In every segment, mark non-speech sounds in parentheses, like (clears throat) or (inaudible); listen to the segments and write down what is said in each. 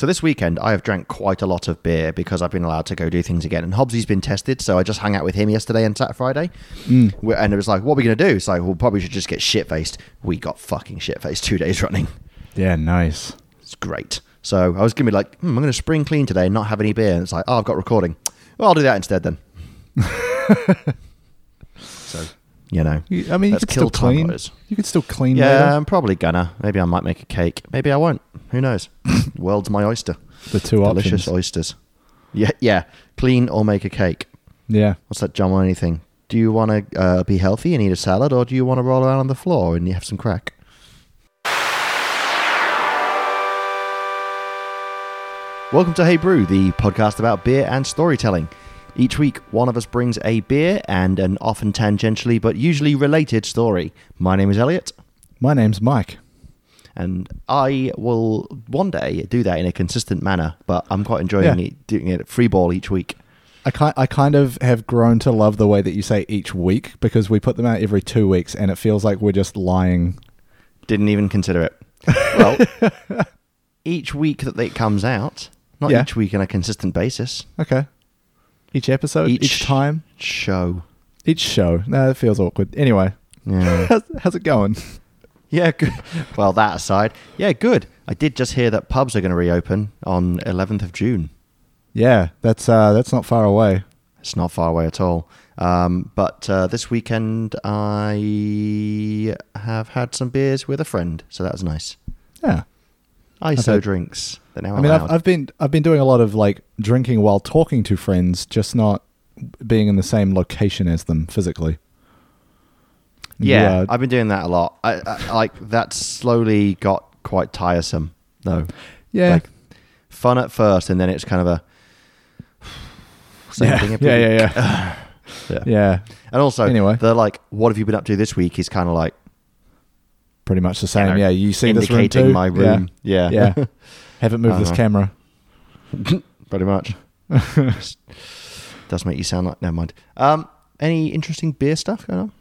So this weekend, I have drank quite a lot of beer because I've been allowed to go do things again. And Hobbsy's been tested, so I just hung out with him yesterday and Saturday, Friday. Mm. And it was like, what are we going to do? It's like, well, probably should just get shit faced. We got fucking shit faced two days running. Yeah, nice. It's great. So I was going to be like, hmm, I'm going to spring clean today and not have any beer. And it's like, oh, I've got recording. Well, I'll do that instead then. (laughs) so, you know. You, I mean, you could still clean. You could still clean Yeah, later. I'm probably gonna. Maybe I might make a cake. Maybe I won't. Who knows? (laughs) World's my oyster. The two Delicious options. oysters. Yeah, yeah. Clean or make a cake. Yeah. What's that, John? Anything? Do you want to uh, be healthy and eat a salad, or do you want to roll around on the floor and you have some crack? Welcome to Hey Brew, the podcast about beer and storytelling. Each week, one of us brings a beer and an often tangentially but usually related story. My name is Elliot, My name's Mike. and I will one day do that in a consistent manner. But I'm quite enjoying Yeah. it, doing it free ball each week. I ki- I kind of have grown to love the way that you say each week because we put them out every two weeks and it feels like we're just lying. Didn't even consider it. Well, (laughs) each week that it comes out, not Yeah. each week on a consistent basis. Okay. Each episode, each, Each- time, Show. each show. No, that feels awkward. Anyway, Yeah. (laughs) how's, how's it going? yeah. Good. Well, that aside, yeah, good. I did just hear that pubs are going to reopen on 11th of June. Yeah, that's uh, that's not far away. It's not far away at all. Um, but uh, this weekend, I have had some beers with a friend, so that was nice. Yeah. ISO had- drinks. They're now I mean. I've, I've been I've been doing a lot of like drinking while talking to friends, just not being in the same location as them physically. You, yeah, uh, I've been doing that a lot. I, I like that slowly got quite tiresome, though. yeah, Like fun at first, and then it's kind of a (sighs) same yeah, thing yeah, yeah, yeah, (laughs) yeah. yeah. And also, Anyway. they're like, "What have you been up to this week?" Is kind of like Pretty much the same. know, yeah, you see this room too? my room. Yeah, Yeah, yeah. (laughs) Haven't moved this Uh-huh. camera. (laughs) pretty much. (laughs) Does make you sound like never mind. Um, any interesting beer stuff going on?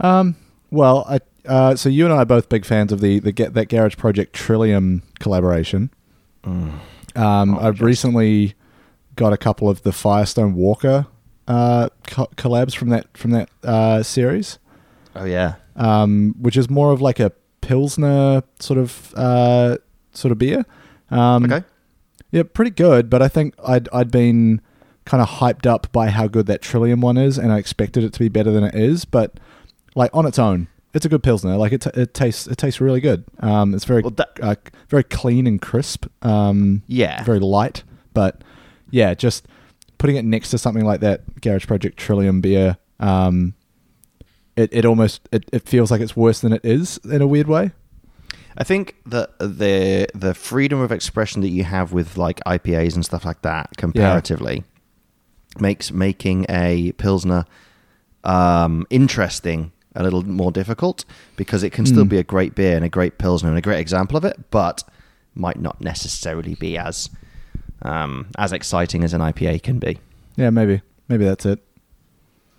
Um, well, I, uh, so you and I are both big fans of the the Get That Garage Project Trillium collaboration. Um, Oh, I've recently got a couple of the Firestone Walker uh, co- collabs from that from that uh, series, Oh yeah, um, which is more of like a pilsner sort of uh, sort of beer. Um, okay. Yeah, pretty good, but I think I'd I'd been kind of hyped up by how good that Trillium one is, and I expected it to be better than it is. But like on its own, it's a good pilsner. Like it, t- it tastes it tastes really good. Um, it's very Well, that- uh, very clean and crisp. Um, Yeah. very light, but yeah, just putting it next to something like that Garage Project Trillium beer. Um, it, it almost it, it feels like it's worse than it is in a weird way. I think that the the freedom of expression that you have with like IPAs and stuff like that comparatively makes making a pilsner um, interesting a little more difficult because it can still Mm. be a great beer and a great pilsner and a great example of it, but might not necessarily be as um, as exciting as an IPA can be. Yeah, maybe maybe that's it.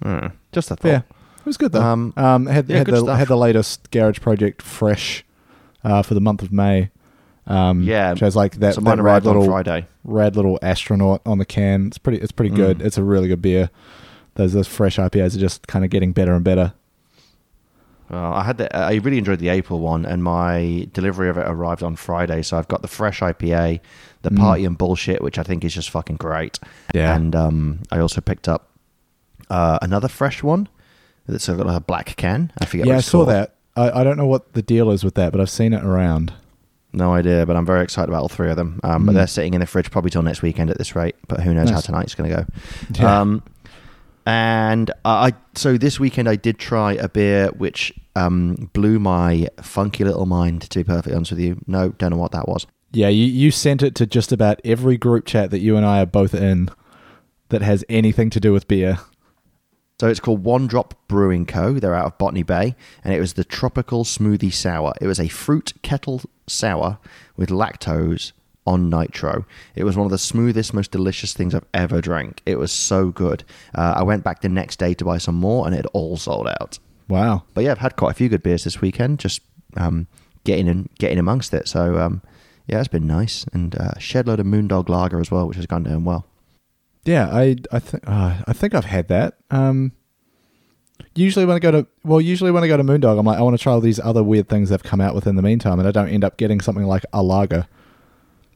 Hmm. Just a thought. Yeah, it was good though. Um, Um, had yeah, had good the stuff. had the latest Garage Project Fresh uh, for the month of May. Um, Yeah, which has like that, so that rad on little Friday. rad little astronaut on the can. It's pretty it's pretty good. Mm. It's a really good beer. Those those fresh IPAs are just kind of getting better and better. Well, I had the, I really enjoyed the April one, and my delivery of it arrived on Friday. So I've got the fresh IPA, the Mm. party and bullshit, which I think is just fucking great. Yeah. And um, I also picked up uh, another fresh one that's got a black can. I forget. yeah, I saw that. I, I don't know what the deal is with that, but I've seen it around. No idea, but I'm very excited about all three of them. Um, But Mm. they're sitting in the fridge probably till next weekend at this rate. But who knows how tonight's going to go. Yeah. Um, and I so this weekend I did try a beer which um, blew my funky little mind. To be perfectly honest with you, no, don't know what that was. Yeah, you, you sent it to just about every group chat that you and I are both in that has anything to do with beer. So it's called One Drop Brewing Co. They're out of Botany Bay, and it was the Tropical Smoothie Sour. It was a fruit kettle sour with lactose on nitro. It was one of the smoothest, most delicious things I've ever drank. It was so good. Uh, I went back the next day to buy some more, and it all sold out. Wow. But yeah, I've had quite a few good beers this weekend. Just um, getting in, getting amongst it. So um, yeah, it's been nice. And uh, shed load of Moondog Lager as well, which has gone down well. Yeah, I I think uh, I think I've had that. Um, usually when I go to well, usually when I go to Moondog, I'm like I want to try all these other weird things that've come out with in the meantime, and I don't end up getting something like a lager.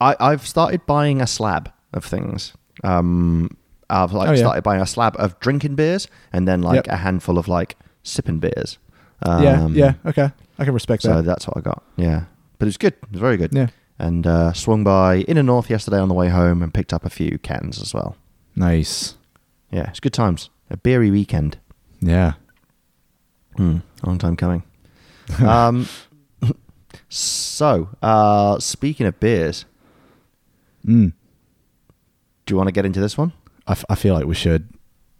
I, I've started buying a slab of things. Um, I've like Oh, yeah. started buying a slab of drinking beers and then like Yep. a handful of like sipping beers. yeah, Um, yeah, okay, I can respect So that. So that's what I got. Yeah, but it was good. It was very good. Yeah, And uh, swung by Inner North yesterday on the way home and picked up a few cans as well. Nice. Yeah, it's good times. A beery weekend. Yeah, Hmm, long time coming. (laughs) um, so, uh, speaking of beers, mm. do you want to get into this one? I, f- I feel like we should.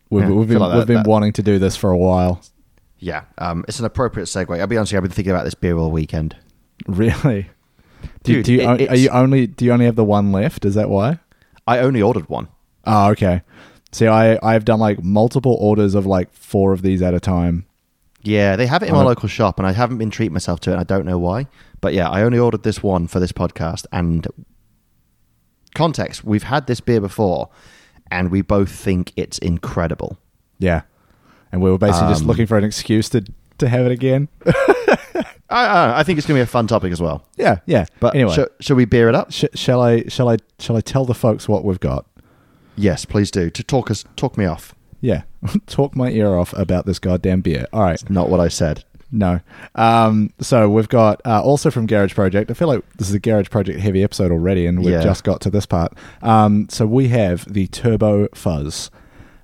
We've, Yeah, we've been like we've been that- wanting to do this for a while. Yeah, um, it's an appropriate segue. I'll be honest you, I've been thinking about this beer all weekend. Really, do, Dude, do you, it- are you only do you only have the one left? Is that why? I only ordered one. Oh, okay. See, I I've done like multiple orders of like four of these at a time. Yeah, they have it in my local shop, and I haven't been treating myself to it. and I don't know why, but yeah, I only ordered this one for this podcast. And context: we've had this beer before, and we both think it's incredible. Yeah, and we were basically just Um, looking for an excuse to to have it again. (laughs) I, I, I think it's going to be a fun topic as well. yeah, yeah. But anyway, sh- shall we beer it up? sh- shall I shall I shall I tell the folks what we've got? Yes, please do. To talk us, talk me off. Yeah, (laughs) talk my ear off about this goddamn beer. All right, Not what I said. no. Um, so we've got uh, also from Garage Project. I feel like this is a Garage Project heavy episode already, and we've Yeah. just got to this part. Um, so we have the Turbo Fuzz.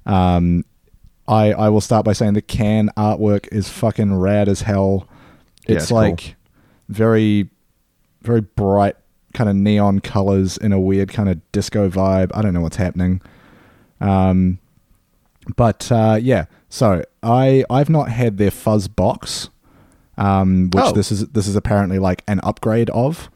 Um, I I will start by saying the can artwork is fucking rad as hell. Yeah, It's, it's cool. like very very bright kind of neon colors in a weird kind of disco vibe. I don't know what's happening. Um, but uh, yeah, so I I've not had their fuzz box, um, which Oh. this is this is apparently like an upgrade of.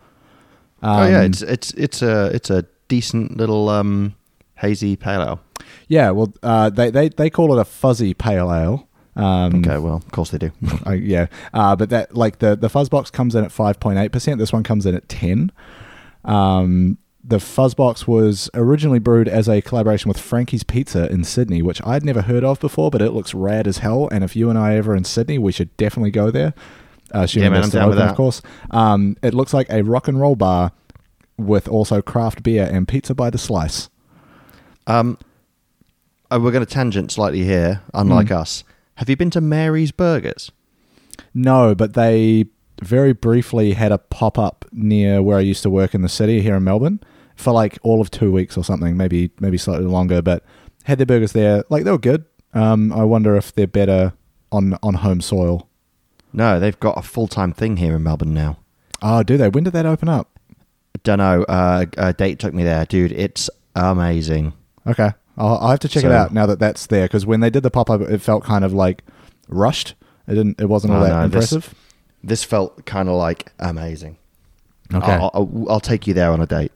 oh yeah, Um, it's it's it's a it's a decent little um, hazy pale ale. yeah. Well, uh, they they they call it a fuzzy pale ale. Um, Okay, well, of course they do. (laughs) Uh, yeah, uh, but that like the the Fuzzbox comes in at five point eight percent. This one comes in at ten. Um, the Fuzzbox was originally brewed as a collaboration with Frankie's Pizza in Sydney, which I'd never heard of before, but it looks rad as hell. And if you and I are ever in Sydney, we should definitely go there. Uh, assuming Yeah, man, I'm down with that. of course. Um, it looks like a rock and roll bar with also craft beer and pizza by the slice. Um, uh, we're going to tangent slightly here, unlike Mm. us. Have you been to Mary's Burgers? No, but they very briefly had a pop up near where I used to work in the city here in Melbourne for like all of two weeks or something, maybe maybe slightly longer. But had their burgers there, like they were good. Um, I wonder if they're better on on home soil. No, they've got a full time thing here in Melbourne now. Oh, do they? When did that open up? Don't know. Uh, a date took me there, dude. It's amazing. Okay, I'll, I'll have to check it out now that that's there because when they did the pop up, it felt kind of like rushed. It didn't. It wasn't all Oh, that no, impressive. This felt kind of like amazing. Okay. I'll, I'll, I'll take you there on a date.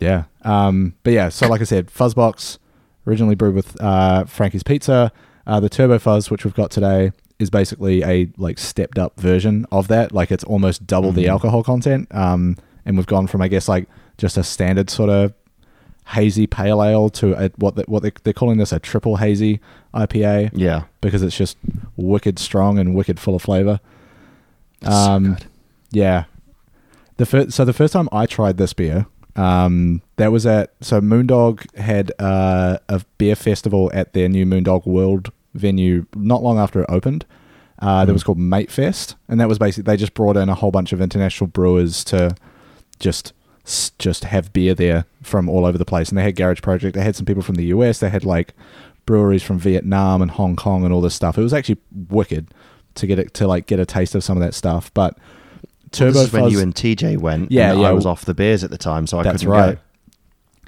Yeah. Um, but yeah, so like I said, Fuzzbox, originally brewed with uh, Frankie's Pizza. Uh, the Turbo Fuzz, which we've got today, is basically a like stepped up version of that. Like it's almost double the Mhm. alcohol content. Um, and we've gone from I guess like just a standard sort of hazy pale ale to a, what they, what they, they're calling this a triple hazy IPA Yeah. because it's just wicked strong and wicked full of flavor. So Um, good. Yeah. The first, so the first time I tried this beer, um, that was at so Moondog had uh, a beer festival at their new Moondog World venue not long after it opened. Uh, That Mm. was called Mate Fest, and that was basically they just brought in a whole bunch of international brewers to just just have beer there from all over the place. And they had Garage Project. They had some people from the US. They had like breweries from Vietnam and Hong Kong and all this stuff. It was actually wicked to get it to like get a taste of some of that stuff. But Well, Turbo this is when Fuzz, you and TJ went. Yeah, and yeah. I was off the beers at the time, so I that's couldn't right. go.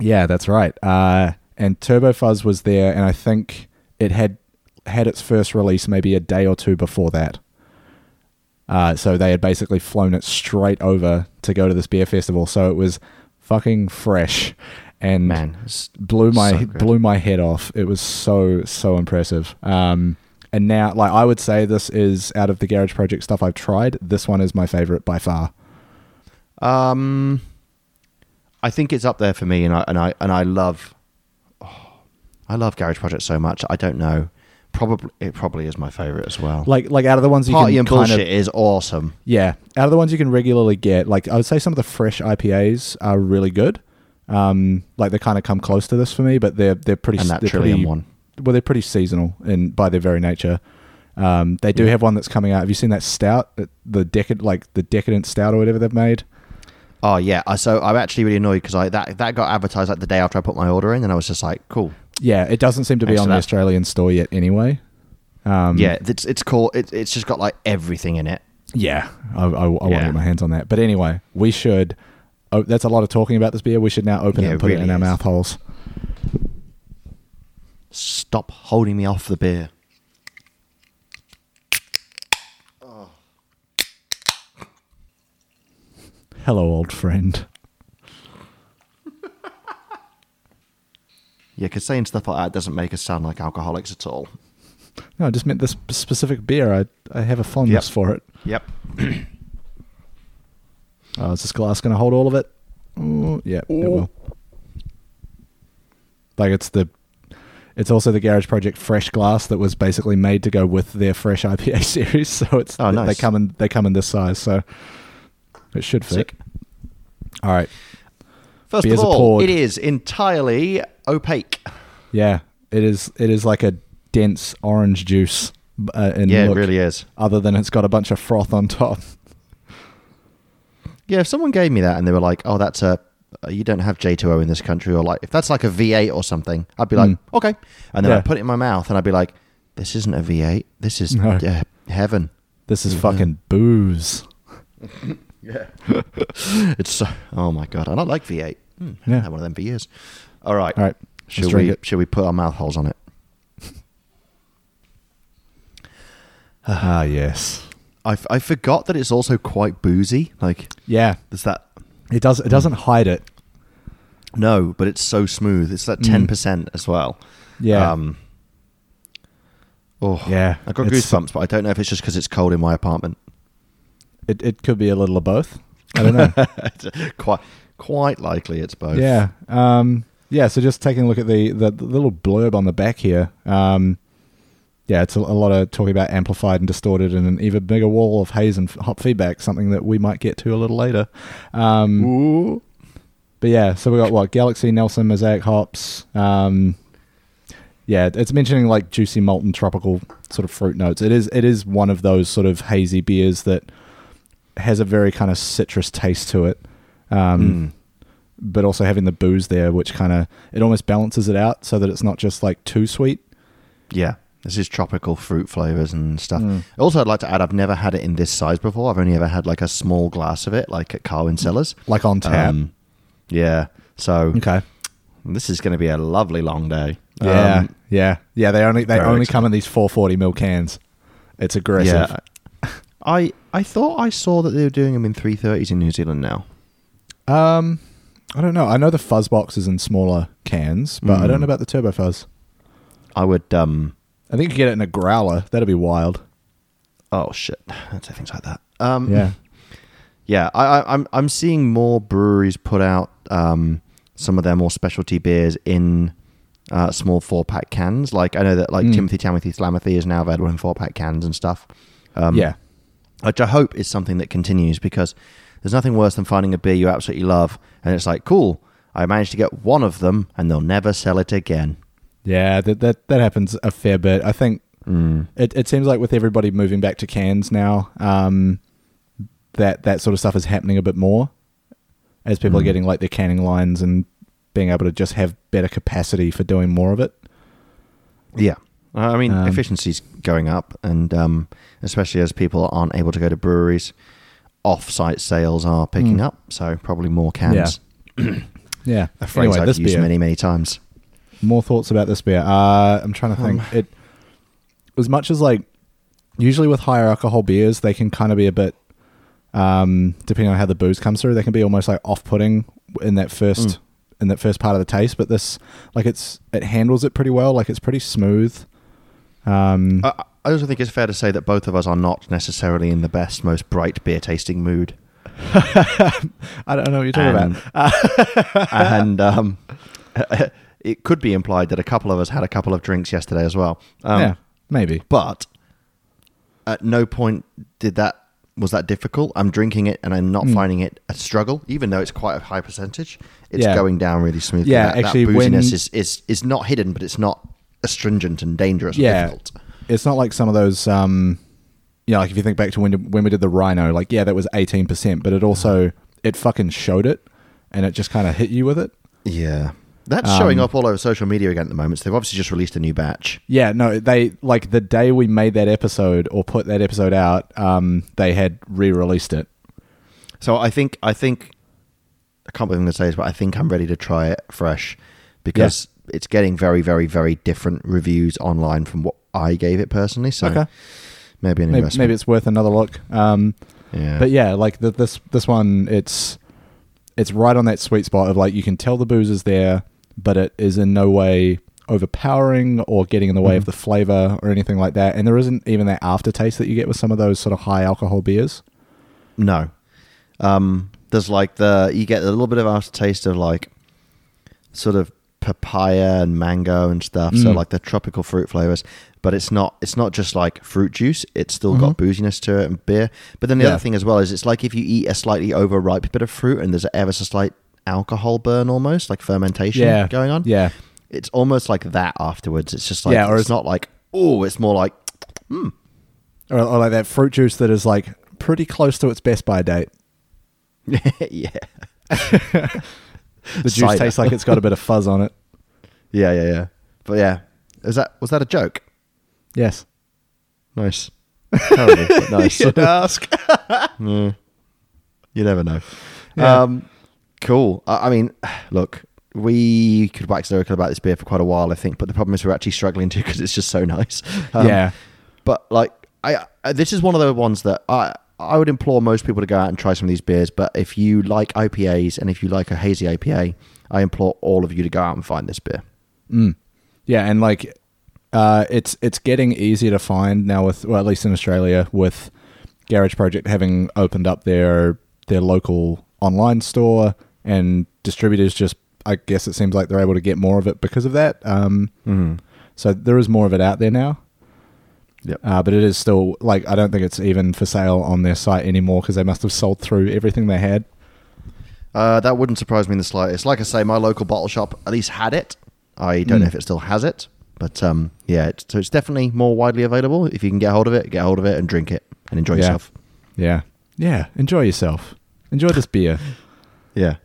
Yeah, that's right. Uh, and Turbo Fuzz was there, and I think it had had its first release maybe a day or two before that. Uh, so they had basically flown it straight over to go to this beer festival. So it was fucking fresh, and Man, blew my So blew my head off. It was so so impressive. Um, and now, like I would say, this is out of the Garage Project stuff I've tried. This one is my favorite by far. um, I think it's up there for me, and I and I and I love, oh, I love Garage Project so much. I don't know. Probably it probably is my favorite as well. Like like out of the ones you Party can and kind bullshit of is awesome. yeah, out of the ones you can regularly get, like I would say some of the fresh IPAs are really good. Um, like they kind of come close to this for me, but they're they're pretty And that they're Trillium pretty, one. Well, they're pretty seasonal in by their very nature. Um, they do Yeah. have one that's coming out. Have you seen that stout, the decad like the decadent stout or whatever they've made? Oh yeah, I- so I'm actually really annoyed because I that that got advertised like the day after I put my order in, and I was just like, cool. Yeah, it doesn't seem to be on the. Australian store yet, anyway. Um, yeah, it's it's cool. It, it's just got like everything in it. Yeah, I, I, I want to Yeah. get my hands on that. But anyway, we should. Oh, that's a lot of talking about this beer. We should now open Yeah, it it and put it really in our mouth holes. Stop holding me off the beer. Oh. Hello, old friend. Yeah, because saying stuff like that doesn't make us sound like alcoholics at all. No, I just meant this specific beer. I I have a fondness Yep. for it. Yep. (clears throat) Oh, is this glass going to hold all of it? Ooh, yeah, it will. Like it's the, it's also the Garage Project fresh glass that was basically made to go with their fresh IPA (laughs) series. So it's Oh, they come in they come in this size, so it should fit. Sick. All right, First Beers of all, it is entirely opaque. yeah, it is. It is like a dense orange juice. Uh, in yeah, look, it really is. Other than it's got a bunch of froth on top. Yeah, if someone gave me that and they were like, "Oh, that's a you don't have J2O in this country," or like if that's like a V8 or something, I'd be like, Mm. "Okay," and then Yeah. I'd put it in my mouth and I'd be like, "This isn't a V8. This is No. uh, heaven." This is Yeah. fucking booze. (laughs) Yeah, (laughs) it's so. Oh my god, and I like V8. Hmm, I Yeah. haven't had one of them for years. All right, All right, Should we? it. Should we put our mouth holes on it? (laughs) Ah, yes. I, f- I forgot that it's also quite boozy. Like Yeah, there's that. It does. It doesn't hide it. No, but it's so smooth. It's that Mm. ten percent as well. Yeah, Um, oh, yeah. I got It's- goosebumps, but I don't know if it's just because it's cold in my apartment. It it could be a little of both. I don't know. (laughs) quite, quite likely it's both. yeah. Um. Yeah. So just taking a look at the the, the little blurb on the back here. Um. Yeah, it's a, a lot of talking about amplified and distorted, and an even bigger wall of haze and f- hop feedback. Something that we might get to a little later. Um. But yeah, so we got what Galaxy, Nelson, Mosaic hops. Um, yeah, it's mentioning like juicy molten tropical sort of fruit notes. It is it is one of those sort of hazy beers that has a very kind of citrus taste to it, um, Mm. but also having the booze there, which kind of it almost balances it out so that it's not just like too sweet. Yeah, this is tropical fruit flavors and stuff. Mm. Also, I'd like to add, I've never had it in this size before. I've only ever had like a small glass of it, like at Carwyn Cellars. Like on tap. Um, yeah, so okay. this is going to be a lovely long day. Yeah, Um, yeah, yeah. They only they only excited. come in these 440 mil cans. It's aggressive. yeah. (laughs) I I thought I saw that they were doing them in 330s in New Zealand now. Um, I don't know. I know the fuzz box is in smaller cans, but I don't Mm. know about the turbo fuzz. I would um I think you get it in a growler. That'd be wild. oh shit, I'd say things like that. Um Yeah. Yeah, I, I, I'm I'm seeing more breweries put out um, some of their more specialty beers in uh, small four pack cans. Like I know that like Mm. Timothy Timothy Slamathy is now available in four pack cans and stuff. Um, yeah. which I hope is something that continues because there's nothing worse than finding a beer you absolutely love and it's like cool. I managed to get one of them and they'll never sell it again. Yeah. That that that happens a fair bit. I think Mm. it it seems like with everybody moving back to cans now, um, that that sort of stuff is happening a bit more as people are Mm. getting like their canning lines and being able to just have better capacity for doing more of it. Yeah. I mean, Um, efficiency's going up, and um, especially as people aren't able to go to breweries, off-site sales are picking Mm. up. So probably more cans. Yeah. (clears throat) A phrase anyway, I've this used beer. many, many times. More thoughts about this beer. Uh, I'm trying to think. Um, it as much as like usually with higher alcohol beers, they can kind of be a bit um, depending on how the booze comes through. They can be almost like off-putting in that first Mm. in that first part of the taste. But this like it's it handles it pretty well. Like it's pretty smooth. Um, I, I also think it's fair to say that both of us are not necessarily in the best, most bright beer tasting mood. (laughs) I don't know what you're talking And- about. (laughs) and um, (laughs) it could be implied that a couple of us had a couple of drinks yesterday as well. Um, yeah, maybe. But at no point did that was that difficult. I'm drinking it and I'm not Mm. finding it a struggle, even though it's quite a high percentage. It's Yeah. going down really smoothly. Yeah, that, actually, that booziness is, is is not hidden, but it's not astringent and dangerous. or Yeah. difficult. It's not like some of those. Um, you know, like if you think back to when when we did the Rhino, like yeah, that was eighteen percent, but it also it fucking showed it, and it just kind of hit you with it. yeah. That's Um, showing up all over social media again at the moment. So they've obviously just released a new batch. Yeah, no, they like the day we made that episode or put that episode out, um, they had re-released it. So I think I think I can't believe I'm going to say this, but I think I'm ready to try it fresh because it's getting very, very, very different reviews online from what I gave it personally. So Okay. maybe an Maybe, investment. maybe it's worth another look. Um, yeah. But yeah, like the, this this one, it's it's right on that sweet spot of like you can tell the booze is there, but it is in no way overpowering or getting in the way of Mhm. the flavor or anything like that. And there isn't even that aftertaste that you get with some of those sort of high alcohol beers. no. Um, there's like the you get a little bit of aftertaste of like sort of papaya and mango and stuff. So Mm. like the tropical fruit flavors, but it's not it's not just like fruit juice. It's still got Mhm. booziness to it and beer. But then the Yeah. other thing as well is it's like if you eat a slightly overripe bit of fruit and there's ever so slight alcohol burn almost like fermentation Yeah, going on. Yeah, It's almost like that afterwards. It's just like Yeah, or it's it's- not like oh, it's more like mm. or, or like that fruit juice that is like pretty close to its best by date. (laughs) yeah. (laughs) The juice Cider. tastes like it's got a bit of fuzz on it. (laughs) Yeah, yeah, yeah. But yeah, is that was that a joke? Yes. Nice. Terrible, but nice. Ask. You never know. Yeah. Um, cool. I, I mean, (sighs) look, we could wax lyrical about this beer for quite a while, I think, but the problem is we're actually struggling to (laughs) because it's just so nice. (laughs) Um, yeah. But like, I, I this is one of the ones that I I would implore most people to go out and try some of these beers. But if you like IPAs and if you like a hazy IPA, I implore all of you to go out and find this beer. Mm. Yeah, and like uh, it's it's getting easier to find now with well at least in Australia with Garage Project having opened up their their local online store and distributors just I guess it seems like they're able to get more of it because of that. Um, Mm-hmm. so there is more of it out there now. Yep. Uh, but it is still like I don't think it's even for sale on their site anymore because they must have sold through everything they had. Uh, that wouldn't surprise me in the slightest. Like I say, my local bottle shop at least had it. I don't Mm. know if it still has it, but um, yeah, it's, so it's definitely more widely available. If you can get hold of it, get hold of it and drink it and enjoy Yeah. yourself. Yeah, yeah. Enjoy yourself. Enjoy this beer. (laughs) Yeah.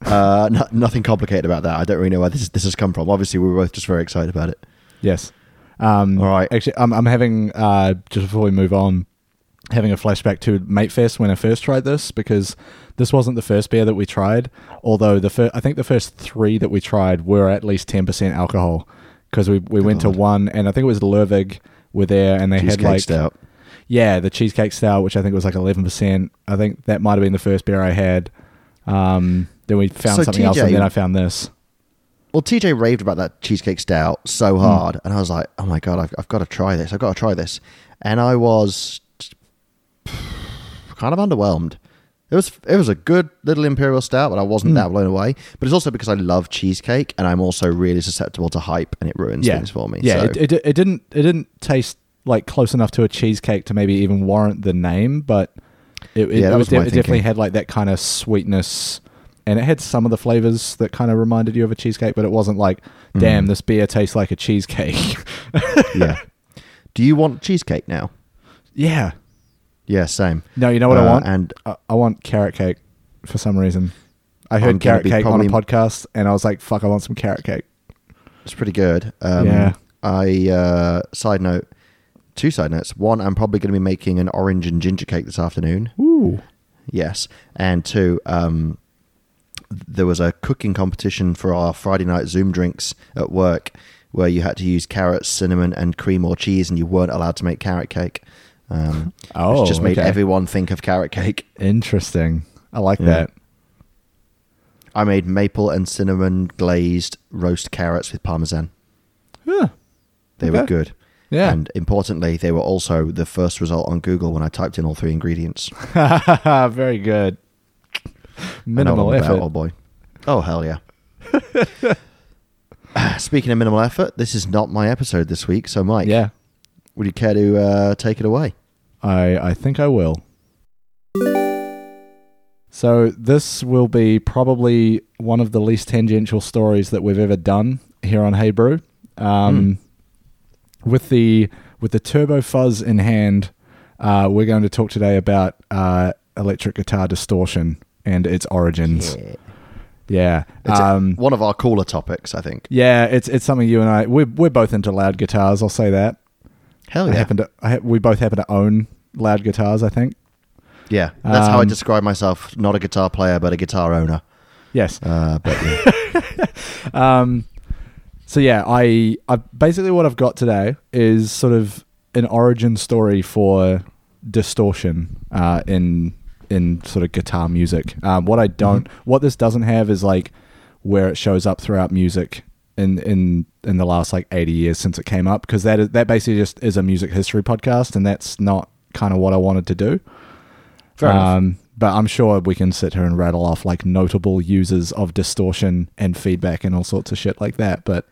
(laughs) Uh, no, nothing complicated about that. I don't really know where this this has come from. Obviously, we were both just very excited about it. Yes. Um, All right. Actually, I'm, I'm having uh, just before we move on, having a flashback to Matefest when I first tried this because this wasn't the first beer that we tried. Although the fir- I think the first three that we tried were at least ten percent alcohol because we we went to one and I think it was Lervig were there and they Cheesecake had like stout. yeah the cheesecake style which I think was like eleven percent. I think that might have been the first beer I had. Um, then we found So something else and then I found this. Well, TJ raved about that cheesecake stout Hmm. so hard, and I was like, "Oh my god, I've, I've got to try this! I've got to try this!" And I was kind of underwhelmed. It was it was a good little imperial stout, but I wasn't Mm. that blown away. But it's also because I love cheesecake, and I'm also really susceptible to hype, and it ruins yeah. things for me. Yeah, so. it, it, it didn't it didn't taste like close enough to a cheesecake to maybe even warrant the name, but it, it, Yeah, it, was de- it definitely had like that kind of sweetness, and it had some of the flavors that kind of reminded you of a cheesecake, but it wasn't like, damn, Mm. this beer tastes like a cheesecake. (laughs) yeah. Do you want cheesecake now? yeah. Yeah, same. No, you know what I Uh, want? And I, I want carrot cake for some reason. I heard carrot cake on a podcast, and I was like, fuck, I want some carrot cake. it's pretty good. Um, Yeah. I uh, side note, two side notes. One, I'm probably going to be making an orange and ginger cake this afternoon. Ooh. Yes, and two, um, there was a cooking competition for our Friday night Zoom drinks at work, where you had to use carrots, cinnamon, and cream or cheese, and you weren't allowed to make carrot cake. Um, Oh, which just made okay. everyone think of carrot cake. Interesting. I like Yeah. that. I made maple and cinnamon glazed roast carrots with parmesan. Huh. They were good. Yeah. And importantly, they were also the first result on Google when I typed in all three ingredients. (laughs) Very good. Minimal effort. old boy. Oh hell yeah. (laughs) Speaking of minimal effort, this is not my episode this week. So, Mike, Yeah, would you care to uh, take it away? I I think I will. So this will be probably one of the least tangential stories that we've ever done here on Hey Brew. Um, With the with the turbo fuzz in hand, uh, we're going to talk today about uh, electric guitar distortion and its origins. Yeah. Yeah, It's um, one of our cooler topics, I think. yeah, it's it's something you and I we're we're both into loud guitars. I'll say that. Hell I yeah. happen to I we both happen to own loud guitars. I think. Yeah, that's how I Um, describe myself. Not a guitar player, but a guitar owner. Yes. Uh, but yeah. (laughs) Um, so yeah, I, I basically what I've got today is sort of an origin story for distortion uh, in in sort of guitar music. Um, what I don't, what this doesn't have is like where it shows up throughout music in in in the last like eighty years since it came up, because that is that basically just is a music history podcast, and that's not kind of what I wanted to do. Fair enough. Um, but I'm sure we can sit here and rattle off like notable users of distortion and feedback and all sorts of shit like that. But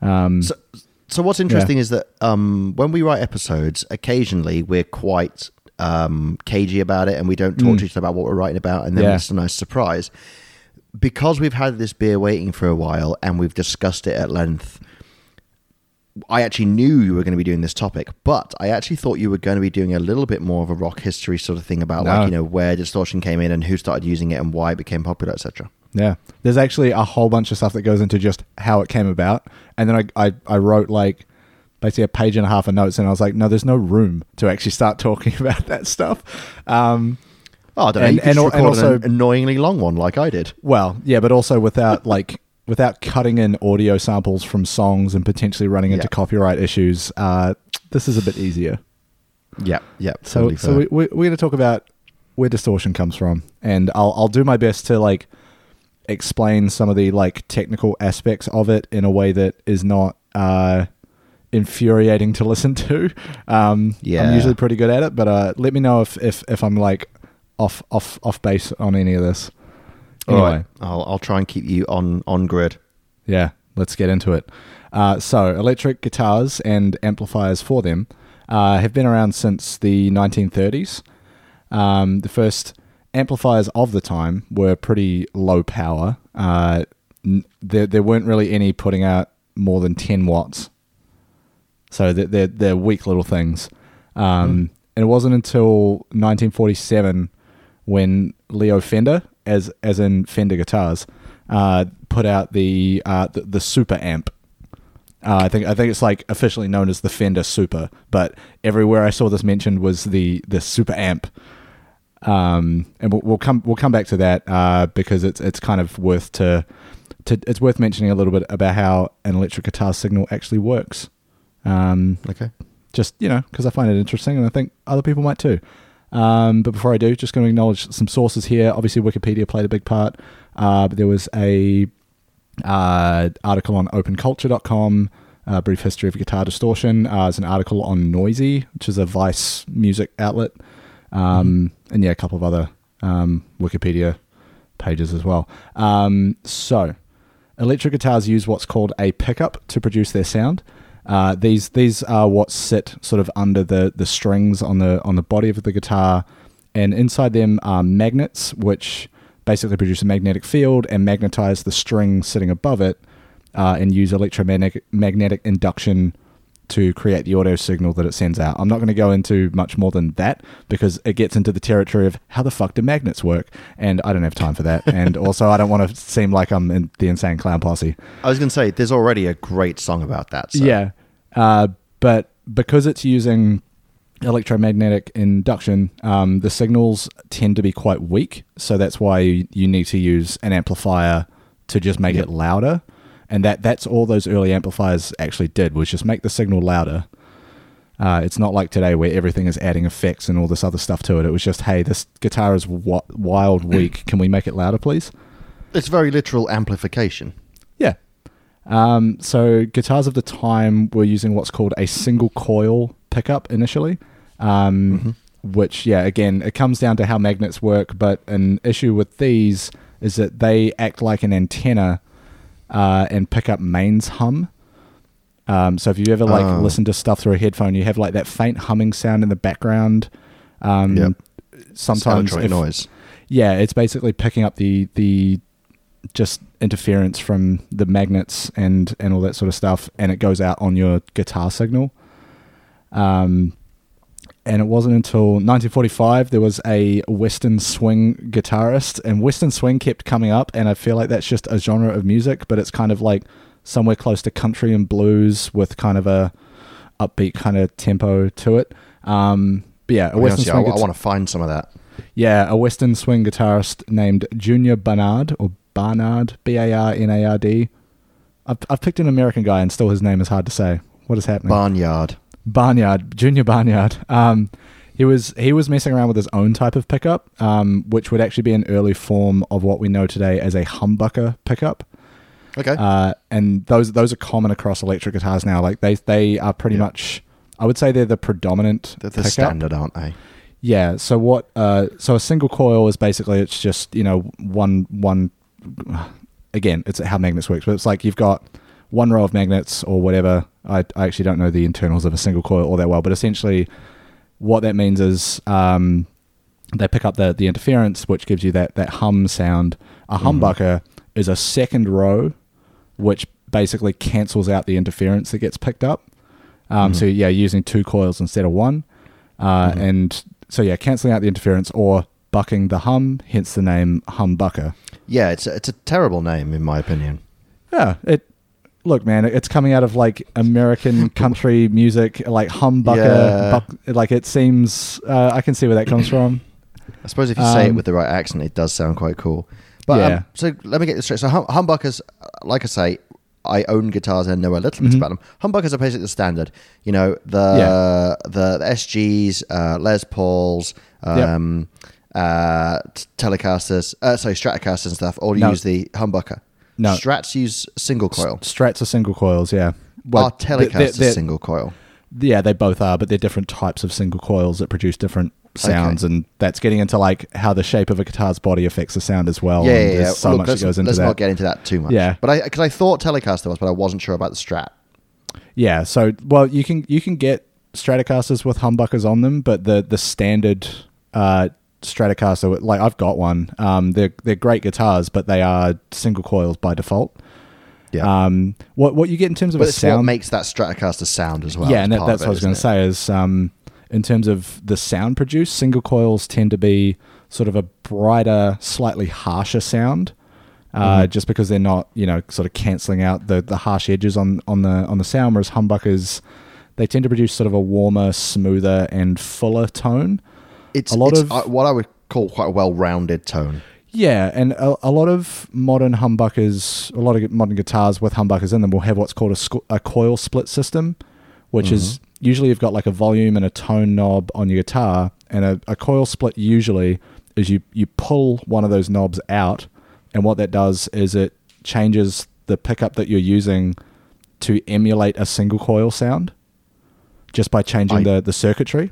um, So, so what's interesting is that um, when we write episodes, occasionally we're quite um, cagey about it, and we don't talk to each other about what we're writing about, and then Mm. Yeah. it's a nice surprise. Because we've had this beer waiting for a while, and we've discussed it at length. I actually knew you were going to be doing this topic, but I actually thought you were going to be doing a little bit more of a rock history sort of thing about, No. like you know, where distortion came in and who started using it and why it became popular, etc. yeah, there's actually a whole bunch of stuff that goes into just how it came about. And then I, I, I wrote like basically a page and a half of notes, and I was like, no, there's no room to actually start (laughs) talking about that stuff. Um, Oh, I don't know. And- you could and and also- an annoyingly long one like I did. Well, yeah, but also without like without cutting in audio samples from songs and potentially running into Yeah. copyright issues. Uh, this is a bit easier. Yeah, yeah. So, totally so fair. we, we, we're going to talk about where distortion comes from, and I'll I'll do my best to like explain some of the like technical aspects of it in a way that is not uh, infuriating to listen to. Um, Yeah. I'm usually pretty good at it, but uh, let me know if if if I'm like off off off base on any of this. All Anyway. right, I'll I'll try and keep you on on grid. Yeah, let's get into it. Uh, so, electric guitars and amplifiers for them uh, have been around since the 1930s. Um, the first amplifiers of the time were pretty low power. Uh, n- there, there weren't really any putting out more than 10 watts. So they're, they're, they're weak little things. Um, And it wasn't until 1947 when Leo Fender, as as in Fender guitars, uh, put out the, uh, the the Super Amp. Uh, I think I think it's like officially known as the Fender Super, but everywhere I saw this mentioned was the the Super Amp. Um, and we'll, we'll come we'll come back to that uh, because it's it's kind of worth to, to it's worth mentioning a little bit about how an electric guitar signal actually works. Um, Okay. just you know because I find it interesting and I think other people might too. Um, but before I do, just going to acknowledge some sources here. Obviously, Wikipedia played a big part. Uh, but there was a uh, article on OpenCulture.com, a brief history of guitar distortion. Uh, there's an article on Noisey, which is a Vice music outlet, um, and yeah, a couple of other um, Wikipedia pages as well. Um, so, electric guitars use what's called a pickup to produce their sound. Uh, these these are what sit sort of under the, the strings on the on the body of the guitar, and inside them are magnets, which basically produce a magnetic field and magnetize the string sitting above it, uh, and use electromagnetic magnetic induction to create the audio signal that it sends out. I'm not going to go into much more than that because it gets into the territory of how the fuck do magnets work, and I don't have time for that. (laughs) and also, I don't want to seem like I'm in the insane clown posse. I was going to say there's already a great song about that. So. Yeah, uh, but because it's using electromagnetic induction, um, the signals tend to be quite weak. So that's why you, need to use an amplifier to just make Yep. it louder. And that that's all those early amplifiers actually did was just make the signal louder. Uh, it's not like today where everything is adding effects and all this other stuff to it. It was just, hey, this guitar is wa- wild (clears throat) weak. Can we make it louder, please? It's very literal amplification. Yeah. Um, so guitars of the time were using what's called a single coil pickup initially, um, which yeah, again, it comes down to how magnets work. But an issue with these is that they act like an antenna uh, and pick up mains hum. Um, so if you ever like Oh. listen to stuff through a headphone, you have like that faint humming sound in the background. Um, Yep. Sometimes, if- noise. yeah, it's basically picking up the the just interference from the magnets and and all that sort of stuff, and it goes out on your guitar signal. Um, and it wasn't until 1945 there was a Western swing guitarist, and Western swing kept coming up, and I feel like that's just a genre of music, but it's kind of like somewhere close to country and blues with kind of a upbeat kind of tempo to it. Um, but yeah, a Western honest with you, swing. I, I want to find some of that. yeah, a Western swing guitarist named Junior Barnard or Barnard, B A R N A R D. I've, I've picked an American guy and still his name is hard to say. What is happening? Barnyard. Barnyard, Junior Barnyard. Um, he was he was messing around with his own type of pickup, um, which would actually be an early form of what we know today as a humbucker pickup. Okay. Uh, and those those are common across electric guitars now. Like they they are pretty Yeah. much, I would say they're the predominant They're the pickup. standard, aren't they? Yeah. So what? Uh, so a single coil is basically it's just you know one one. Again, it's how magnets works, but it's like you've got one row of magnets or whatever. I, I actually don't know the internals of a single coil all that well, but essentially, what that means is um, they pick up the the interference, which gives you that that hum sound. A humbucker is a second row, which basically cancels out the interference that gets picked up. Um, So yeah, using two coils instead of one, uh, and so yeah, canceling out the interference or bucking the hum, hence the name humbucker. Yeah, it's a, it's a terrible name in my opinion. Yeah, it. Look, man, it's coming out of like American (laughs) country music, like humbucker. Yeah. Buck, like it seems, uh, I can see where that comes from. I suppose if you say it Um, with the right accent, it does sound quite cool. But Yeah. um, so let me get this straight. So hum- humbuckers, like I say, I own guitars and know a little bit about them. Humbuckers are basically the standard. You know the Yeah. the, the SGs, uh, Les Pauls, um, uh, Telecasters, uh, sorry Stratocasters and stuff. All No. use the humbucker. No. Strats use single coil. Strats are single coils, yeah. Well, Telecasters they're- single coil. Yeah, they both are, but they're different types of single coils that produce different sounds, and that's getting into like how the shape of a guitar's body affects the sound as well. yeah, yeah, yeah. there's So Look, much that goes into that. let's not get into that too much. Yeah. but I because I thought Telecaster was, but I wasn't sure about the Strat. Yeah, so well, you can you can get Stratocasters with humbuckers on them, but the the standard uh, Stratocaster, like I've got one, um, they're they're great guitars, but they are single coils by default. Yeah. Um, what what you get in terms of But a sound, makes that Stratocaster sound as well. yeah, and that, that's of what I was going to say is um, in terms of the sound produced, single coils tend to be sort of a brighter, slightly harsher sound. Uh, Mm-hmm. Just because they're not, you know, sort of canceling out the, the harsh edges on, on the on the sound, whereas humbuckers, they tend to produce sort of a warmer, smoother, and fuller tone. It's a lot it's, of- uh, what I would call quite a well-rounded tone. Yeah, and a, a lot of modern humbuckers, a lot of modern guitars with humbuckers in them will have what's called a, sco- a coil split system, which is usually you've got like a volume and a tone knob on your guitar, and a, a coil split usually is you you pull one of those knobs out, and what that does is it changes the pickup that you're using to emulate a single coil sound, just by changing I- the the circuitry.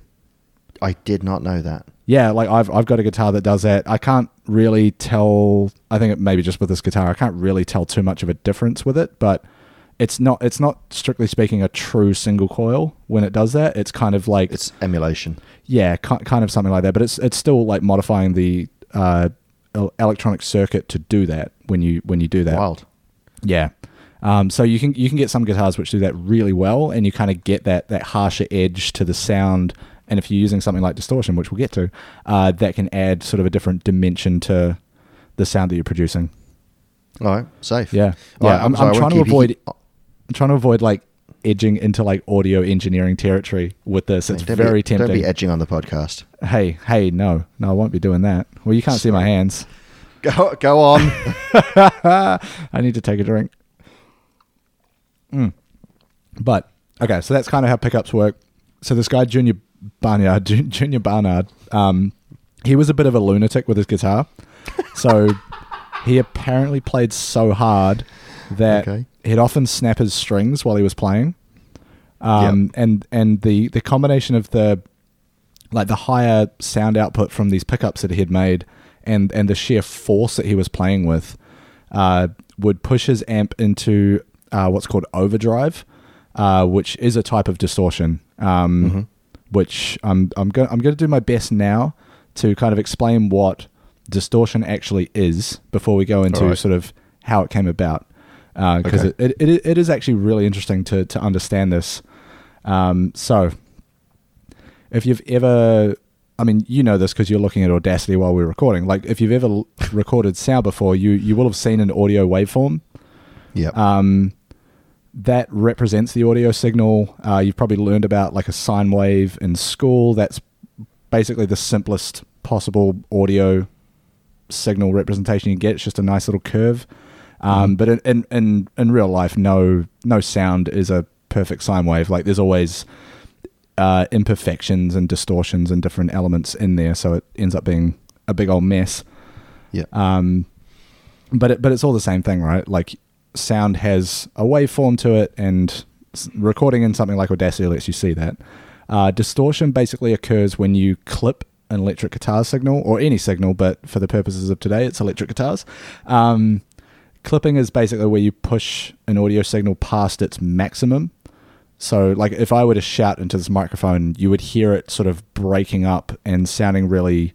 I did not know that. Yeah, like I've I've got a guitar that does that. I can't really tell. I think it maybe just with this guitar, I can't really tell too much of a difference with it. But it's not it's not strictly speaking a true single coil when it does that. It's kind of like It's emulation. yeah, ki- kind of something like that. But it's it's still like modifying the uh, electronic circuit to do that when you when you do that. Wild. Yeah. Um, so you can you can get some guitars which do that really well, and you kind of get that that harsher edge to the sound. And if you're using something like distortion, which we'll get to, uh, that can add sort of a different dimension to the sound that you're producing. All right, safe. Yeah, All yeah. right, I'm, sorry, I'm I trying to keep you- avoid. I'm trying to avoid like edging into like audio engineering territory with this. It's Don't very be, tempting. Don't be edging on the podcast. hey, hey, no, no, I won't be doing that. Well, you can't see my hands. (laughs) Go go on. (laughs) I need to take a drink. Mm. But okay, so that's kind of how pickups work. So this guy Junior Barnard, Jun- Junior Barnard, um, he was a bit of a lunatic with his guitar. So (laughs) he apparently played so hard that Okay. he'd often snap his strings while he was playing. Um, and and the the combination of the like the higher sound output from these pickups that he had made and and the sheer force that he was playing with uh, would push his amp into uh, what's called overdrive, uh, which is a type of distortion. Um, Which I'm I'm going I'm going to do my best now to kind of explain what distortion actually is before we go into Alright. sort of how it came about because Okay. it, it it is actually really interesting to to understand this. Um, so if you've ever I mean, you know this because you're looking at Audacity while we're recording. Like, if you've ever recorded sound before, you you will have seen an audio waveform. Yeah. Um, that represents the audio signal. Uh, you've probably learned about like a sine wave in school. That's basically the simplest possible audio signal representation you get. It's just a nice little curve. Um, But in, in in in real life, no no sound is a perfect sine wave. Like, there's always uh, imperfections and distortions and different elements in there, so it ends up being a big old mess. yeah. Um, but it, but it's all the same thing, right? Like sound has a waveform to it, and recording in something like Audacity lets you see that. Uh, distortion basically occurs when you clip an electric guitar signal or any signal, but for the purposes of today, it's electric guitars. Um, clipping is basically where you push an audio signal past its maximum. So, like, if I were to shout into this microphone, you would hear it sort of breaking up and sounding really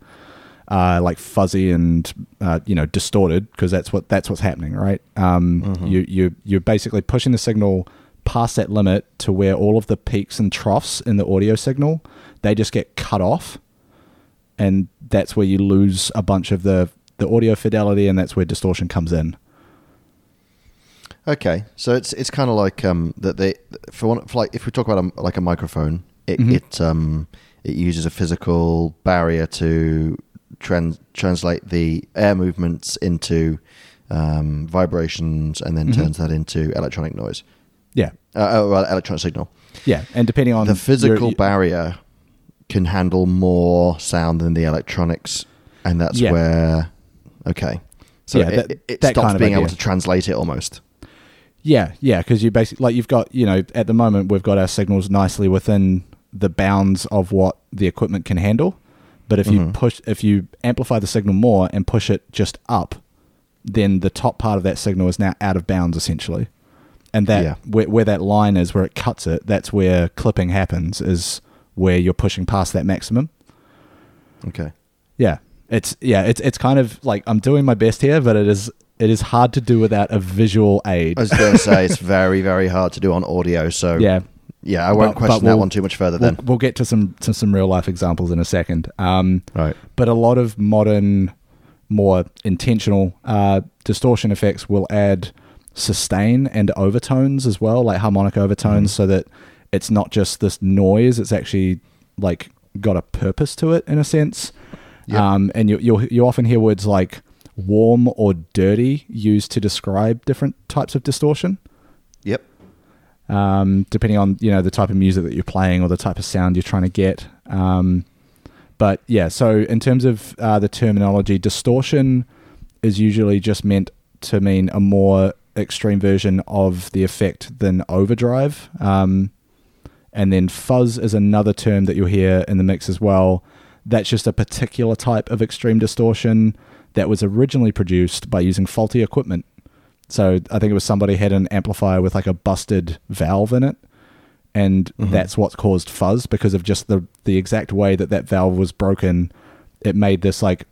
uh, like fuzzy and uh, you know distorted because that's what that's what's happening, right? Um, You you you're basically pushing the signal past that limit to where all of the peaks and troughs in the audio signal they just get cut off, and that's where you lose a bunch of the the audio fidelity, and that's where distortion comes in. Okay, so it's it's kind of like um that they for one for like if we talk about a, like a microphone, it Mhm. it um it uses a physical barrier to trans- translate the air movements into um, vibrations and then Mhm. turns that into electronic noise. Yeah, Uh, oh, well, electronic signal. yeah, and depending on the physical your- barrier can handle more sound than the electronics, and that's Yeah. where okay. So Yeah, it, that- it- it that stops kind of being able to translate it almost. Yeah, yeah, because you basically like you've got you know at the moment we've got our signals nicely within the bounds of what the equipment can handle, but if you Mhm. push if you amplify the signal more and push it just up, then the top part of that signal is now out of bounds essentially, and that Yeah. where, where that line is where it cuts it, that's where clipping happens is where you're pushing past that maximum. Okay. Yeah, it's yeah, it's it's kind of like I'm doing my best here, but it is it is hard to do without a visual aid. I was going to say it's (laughs) very, very hard to do on audio. So yeah, yeah, I won't But- but question that we'll- one too much further. We'll, Then we'll get to some to some real life examples in a second. Um, right. but a lot of modern, more intentional uh, distortion effects will add sustain and overtones as well, like harmonic overtones, Mhm. so that it's not just this noise; it's actually like got a purpose to it in a sense. Yep. Um, and you you'll, you often hear words like warm or dirty used to describe different types of distortion. Um, depending on you know the type of music that you're playing or the type of sound you're trying to get. Um, but yeah, so in terms of uh, the terminology, distortion is usually just meant to mean a more extreme version of the effect than overdrive. Um, and then fuzz is another term that you'll hear in the mix as well. That's just a particular type of extreme distortion that was originally produced by using faulty equipment. So I think it was somebody had an amplifier with like a busted valve in it, and Mhm. that's what caused fuzz because of just the the exact way that that valve was broken. It made this like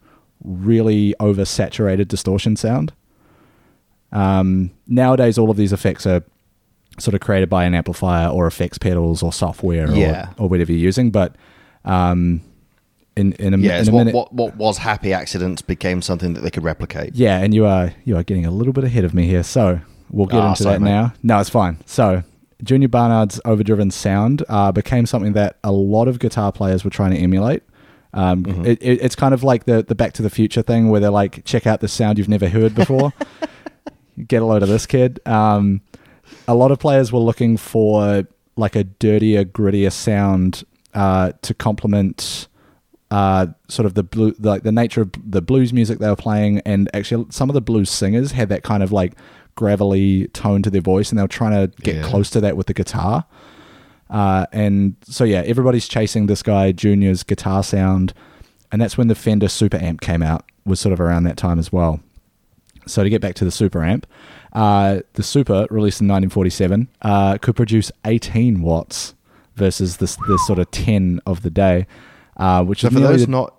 really oversaturated distortion sound. Um, nowadays, all of these effects are sort of created by an amplifier or effects pedals or software Yeah. or, or whatever you're using. But um, in in a, Yeah, in a what, minute, what what was happy accidents became something that they could replicate. yeah, and you are you are getting a little bit ahead of me here, so we'll get Ah, into sorry, that mate. now. No, it's fine. So Junior Barnard's overdriven sound uh, became something that a lot of guitar players were trying to emulate. Um, Mhm. it, it, it's kind of like the the Back to the Future thing, where they're like, check out the sound you've never heard before. (laughs) Get a load of this, kid. Um, a lot of players were looking for like a dirtier, grittier sound uh, to complement uh, sort of the blue, like the nature of the blues music they were playing, and actually some of the blues singers had that kind of like gravelly tone to their voice, and they were trying to get Yeah. close to that with the guitar. Uh, and so yeah, everybody's chasing this guy Junior's guitar sound, and that's when the Fender Super Amp came out. Was sort of around that time as well. So to get back to the Super Amp, uh, the Super, released in 1947, uh, could produce 18 watts versus this this sort of 10 of the day, uh, which So is for those not,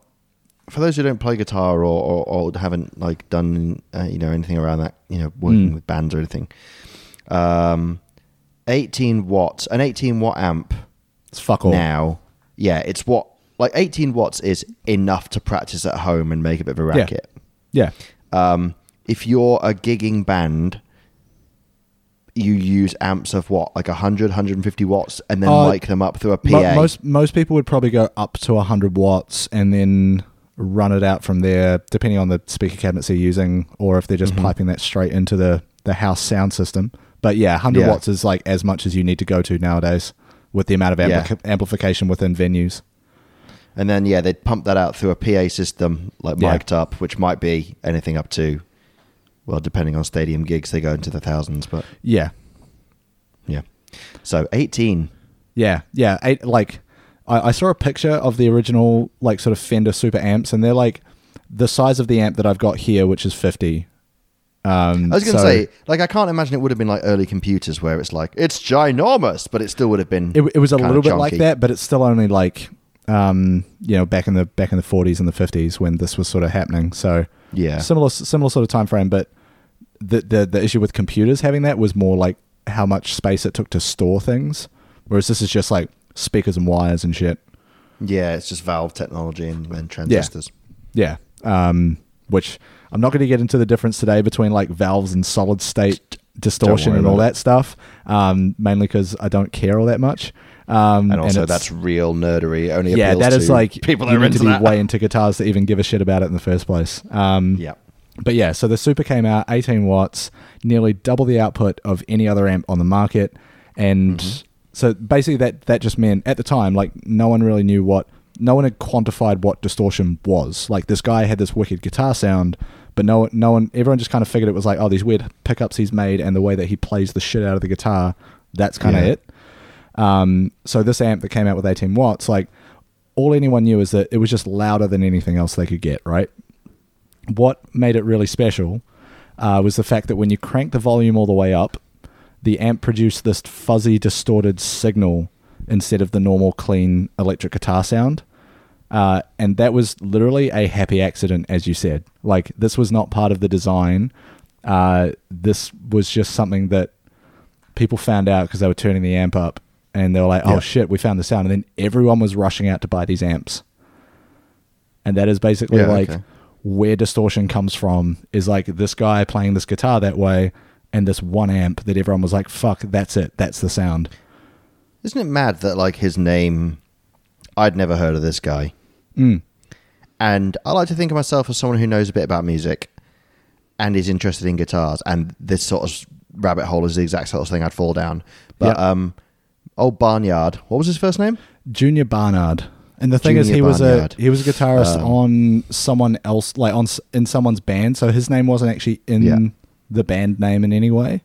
for those who don't play guitar or, or, or haven't like done uh, you know anything around that, you know, working Mm. with bands or anything, um, eighteen watts, an eighteen watt amp it's fuck all. now, yeah, it's what like eighteen watts is enough to practice at home and make a bit of a Yeah. racket. Yeah, Um, if you're a gigging band. You use amps of what, like 100, 150 watts, and then Uh, mic them up through a PA. Mo- most most people would probably go up to 100 watts and then run it out from there, depending on the speaker cabinets they're using, or if they're Mm-hmm. just piping that straight into the the house sound system. But yeah, 100 Yeah. watts is like as much as you need to go to nowadays with the amount of Yeah. amplification within venues. And then yeah, they'd pump that out through a PA system, like Yeah. mic'd up, which might be anything up to, well, depending on stadium gigs, they go into the thousands. But Yeah, yeah, so eighteen. Yeah, yeah. Eight, like I, I saw a picture of the original like sort of Fender Super amps, and they're like the size of the amp that I've got here, which is fifty. Um, I was going to so say, like, I can't imagine it would have been like early computers where it's like it's ginormous, but it still would have been. it, it was a little bit like that, but it's still only like um, you know back in the back in the forties and the fifties when this was sort of happening. So Yeah, similar similar sort of time frame, but the, the the issue with computers having that was more like how much space it took to store things, whereas this is just like speakers and wires and shit. yeah, it's just valve technology and, and transistors. Yeah. Um, which I'm not going to get into the difference today between like valves and solid state distortion and all about it. that stuff. Um, mainly because I don't care all that much. Um, And also, it's- that's real nerdery. Only yeah, that is like (laughs) people that are need into to be that. way into guitars to even give a shit about it in the first place. Um, yeah, but yeah, so the Super came out 18 watts, nearly double the output of any other amp on the market, and Mm-hmm. so basically that that just meant at the time like no one really knew what no one had quantified what distortion was. Like this guy had this wicked guitar sound, but no one no one everyone just kind of figured it was like oh these weird pickups he's made and the way that he plays the shit out of the guitar, that's kind of Yeah. it. Um, so this amp that came out with 18 watts, like all anyone knew is that it was just louder than anything else they could get, right? what made it really special uh, was the fact that when you crank the volume all the way up, the amp produced this fuzzy, distorted signal instead of the normal, clean electric guitar sound. Uh, and that was literally a happy accident, as you said. Like, this was not part of the design. Uh, this was just something that people found out because they were turning the amp up and they were like, oh Yeah. shit, we found the sound. And then everyone was rushing out to buy these amps. And that is basically Yeah, like okay. where distortion comes from is like this guy playing this guitar that way and this one amp that everyone was like, fuck, that's it. That's the sound. Isn't it mad that like his name? I'd never heard of this guy, Mm. and I like to think of myself as someone who knows a bit about music and is interested in guitars. And this sort of rabbit hole is the exact sort of thing I'd fall down. But um, old Barnyard, what was his first name? Junior Barnard. And the thing is, Junior he was a he was a guitarist Um, on someone else, like on in someone's band. So his name wasn't actually in Yeah. the band name in any way.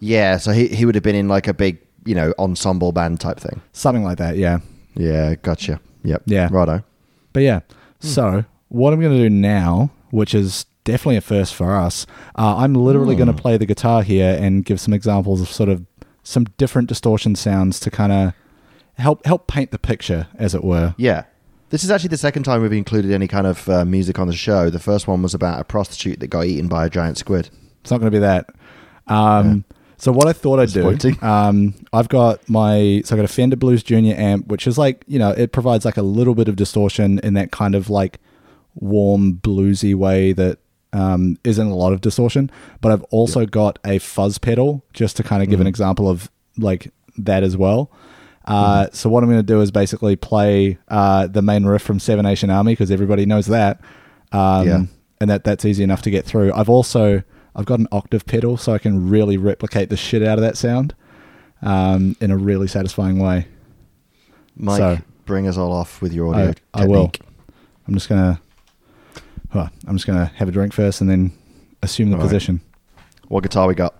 Yeah, so he he would have been in like a big you know ensemble band type thing. Something like that. Yeah. Yeah, gotcha. Yep. Yeah. Righto. But yeah, Hmm. so what I'm going to do now, which is definitely a first for us, uh, I'm literally Hmm. going to play the guitar here and give some examples of sort of some different distortion sounds to kind of help help paint the picture, as it were. Yeah. This is actually the second time we've included any kind of uh, music on the show. The first one was about a prostitute that got eaten by a giant squid. It's not going to be that. Um, So what I thought I'd do, um, I've got my so I got a Fender Blues Junior amp, which is like you know it provides like a little bit of distortion in that kind of like warm bluesy way that um, isn't a lot of distortion. But I've also got a fuzz pedal just to kind of give an example of like that as well. Uh, So what I'm going to do is basically play uh, the main riff from Seven Nation Army because everybody knows that, um, Yeah. and that that's easy enough to get through. I've also I've got an octave pedal so I can really replicate the shit out of that sound um, in a really satisfying way. Mike, So- bring us all off with your audio I, I will. I'm just gonna. Well, I'm just gonna have a drink first and then assume the All right. position. What guitar we got?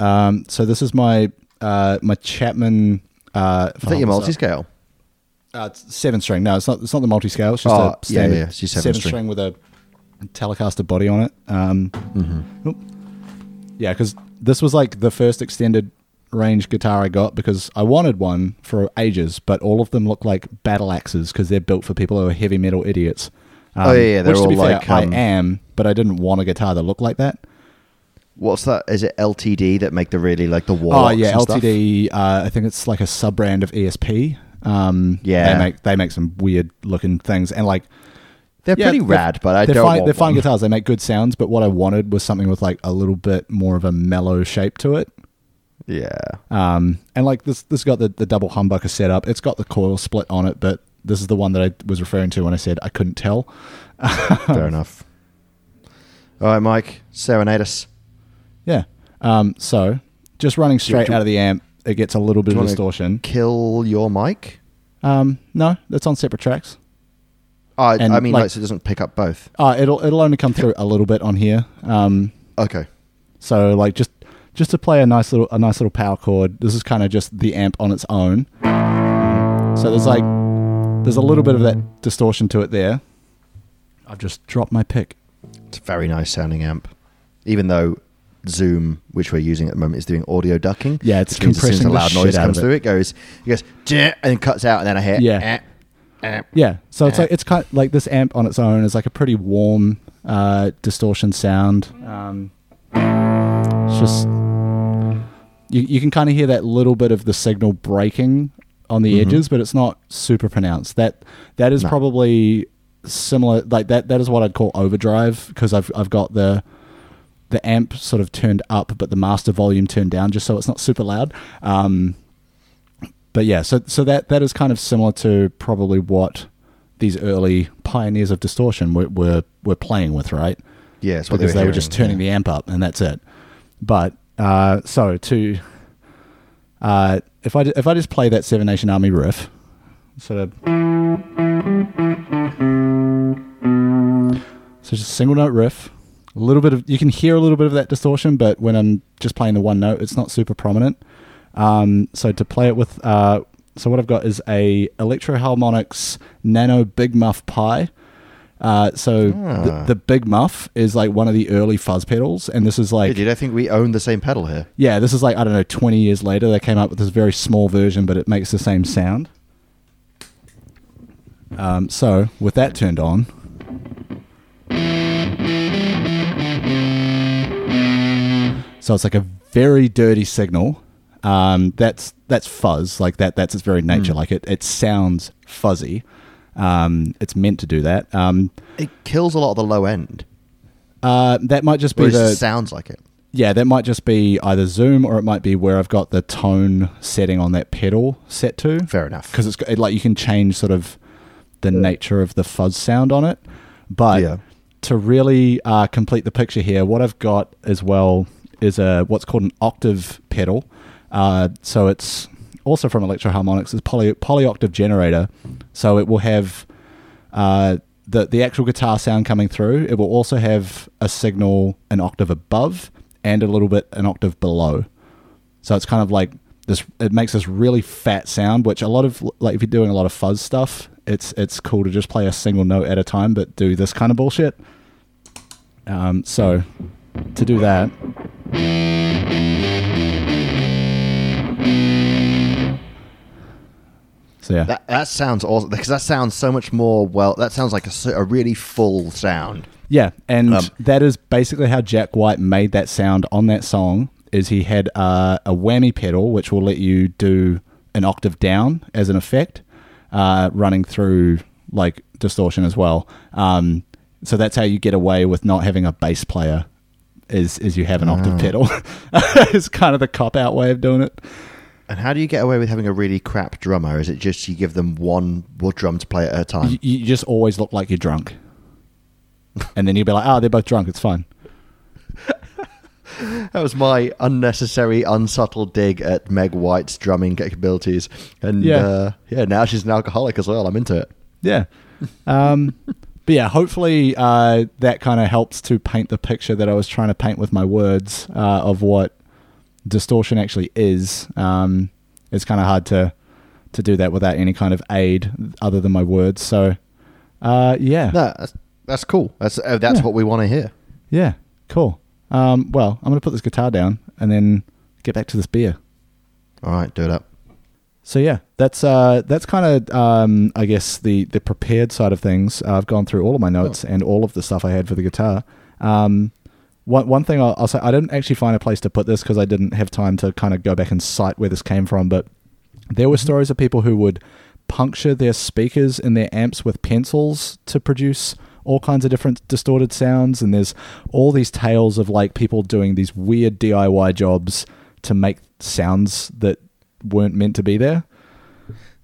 Um, so this is my uh, my Chapman. Uh, Is that your multi scale? Uh, seven string. No, it's not. It's not the multi scale. It's just Oh, a standard yeah, it's your seven seven string. string with a Telecaster body on it. Um, Mm-hmm. Yeah, because this was like the first extended range guitar I got because I wanted one for ages, but all of them look like battle axes because they're built for people who are heavy metal idiots. Um, Oh, yeah, they're which all like, fair, um, I am, but I didn't want a guitar that looked like that. What's that? Is it LTD that make the really like the Oh yeah? LTD. Uh, I think it's like a sub brand of ESP. Um, Yeah. they make they make some weird looking things, and like They're Yeah, pretty they're- rad, but I they're don't fine. They're fine guitars. They make good sounds, but what I wanted was something with like a little bit more of a mellow shape to it. Yeah. Um, and like this, this got the, the double humbucker setup. It's got the coil split on it, but this is the one that I was referring to when I said I couldn't tell. (laughs) Fair enough. All right, Mike, serenade us. Yeah. Um, so just running straight do- out of the amp, it gets a little bit of distortion. Kill your mic. Um, no, that's on separate tracks. I- And, I mean, like- like, so it doesn't pick up both. Uh, it'll it'll only come through a little bit on here. Um, Okay. so like just just to play a nice little a nice little power chord. This is kind of just the amp on its own. So there's like there's a little bit of that distortion to it there. I've just dropped my pick. It's a very nice sounding amp, even though Zoom, which we're using at the moment, is doing audio ducking. Yeah, it's which means as soon as compressing a the loud shit noise comes it. through, it goes, it goes, and then cuts out, and then I hear, Yeah. eh, eh. Yeah. So it's like it's kind like this amp on its own is like a pretty warm uh, distortion sound. Um, it's just you you can kind of hear that little bit of the signal breaking on the edges, but it's not super pronounced. That that is No. probably similar. Like that that is what I'd call overdrive because I've I've got the the amp sort of turned up, but the master volume turned down just so it's not super loud. Um, but yeah, so so that that is kind of similar to probably what these early pioneers of distortion were were, were playing with, right? Yeah, because they, were just hearing, turning the amp up and that's it. But uh, so to uh, if I if I just play that Seven Nation Army riff, sort of so just a single note riff, a little bit of you can hear a little bit of that distortion, but when I'm just playing the one note, it's not super prominent. Um, so to play it with, uh, so what I've got is a Electro-Harmonix Nano Big Muff Pi. Uh, so Ah. the, the Big Muff is like one of the early fuzz pedals, and this is like dude, I think we own the same pedal here. yeah, this is like I don't know, twenty years later they came up with this very small version, but it makes the same sound. Um, so with that turned on, so it's like a very dirty signal. Um, that's that's fuzz, like that. That's its very nature. Like it, it sounds fuzzy. Um, it's meant to do that. Um, It kills a lot of the low end. uh, that might just be the sounds like it. Yeah, that might just be either Zoom or it might be where I've got the tone setting on that pedal set to. Fair enough. Because it's it, like you can change sort of the nature of the fuzz sound on it. But Yeah. to really uh, complete the picture here, what I've got as well is a what's called an octave pedal. Uh, so it's also from Electro-Harmonix. It's poly polyoctave generator. So it will have uh, the the actual guitar sound coming through. It will also have a signal an octave above and a little bit an octave below. So it's kind of like this. It makes this really fat sound, which a lot of like if you're doing a lot of fuzz stuff, it's it's cool to just play a single note at a time, but do this kind of bullshit. Um, so to do that. So yeah, That that sounds awesome because that sounds so much more well. That sounds like a really full sound. Yeah, and Um, that is basically how Jack White made that sound on that song. Is he had uh, a whammy pedal which will let you do an octave down as an effect, uh, running through like distortion as well. Um, so that's how you get away with not having a bass player. Is is you have an octave pedal? (laughs) it's kind of the cop out way of doing it. And how do you get away with having a really crap drummer? Is it just you give them one wood drum to play at a time? You, you just always look like you're drunk, and then you'll be like, "Oh, they're both drunk. It's fine." (laughs) That was my unnecessary, unsubtle dig at Meg White's drumming capabilities. And Yeah. uh, yeah, now she's an alcoholic as well. I'm into it. Yeah. Um, (laughs) but yeah, hopefully uh, that kind of helps to paint the picture that I was trying to paint with my words uh, of what distortion actually is. Um, it's kind of hard to to do that without any kind of aid other than my words. So, uh, yeah, No, that's, that's cool. That's uh, that's Yeah. what we want to hear. yeah, cool. Um, well, I'm gonna put this guitar down and then get back to this beer. All right, do it up. So yeah, that's uh, that's kind of um, I guess the the prepared side of things. Uh, I've gone through all of my notes and all of the stuff I had for the guitar. Um, one one thing I'll, I'll say, I didn't actually find a place to put this because I didn't have time to kind of go back and cite where this came from. But there were mm-hmm. stories of people who would puncture their speakers in their amps with pencils to produce all kinds of different distorted sounds. And there's all these tales of like people doing these weird DIY jobs to make sounds that weren't meant to be there.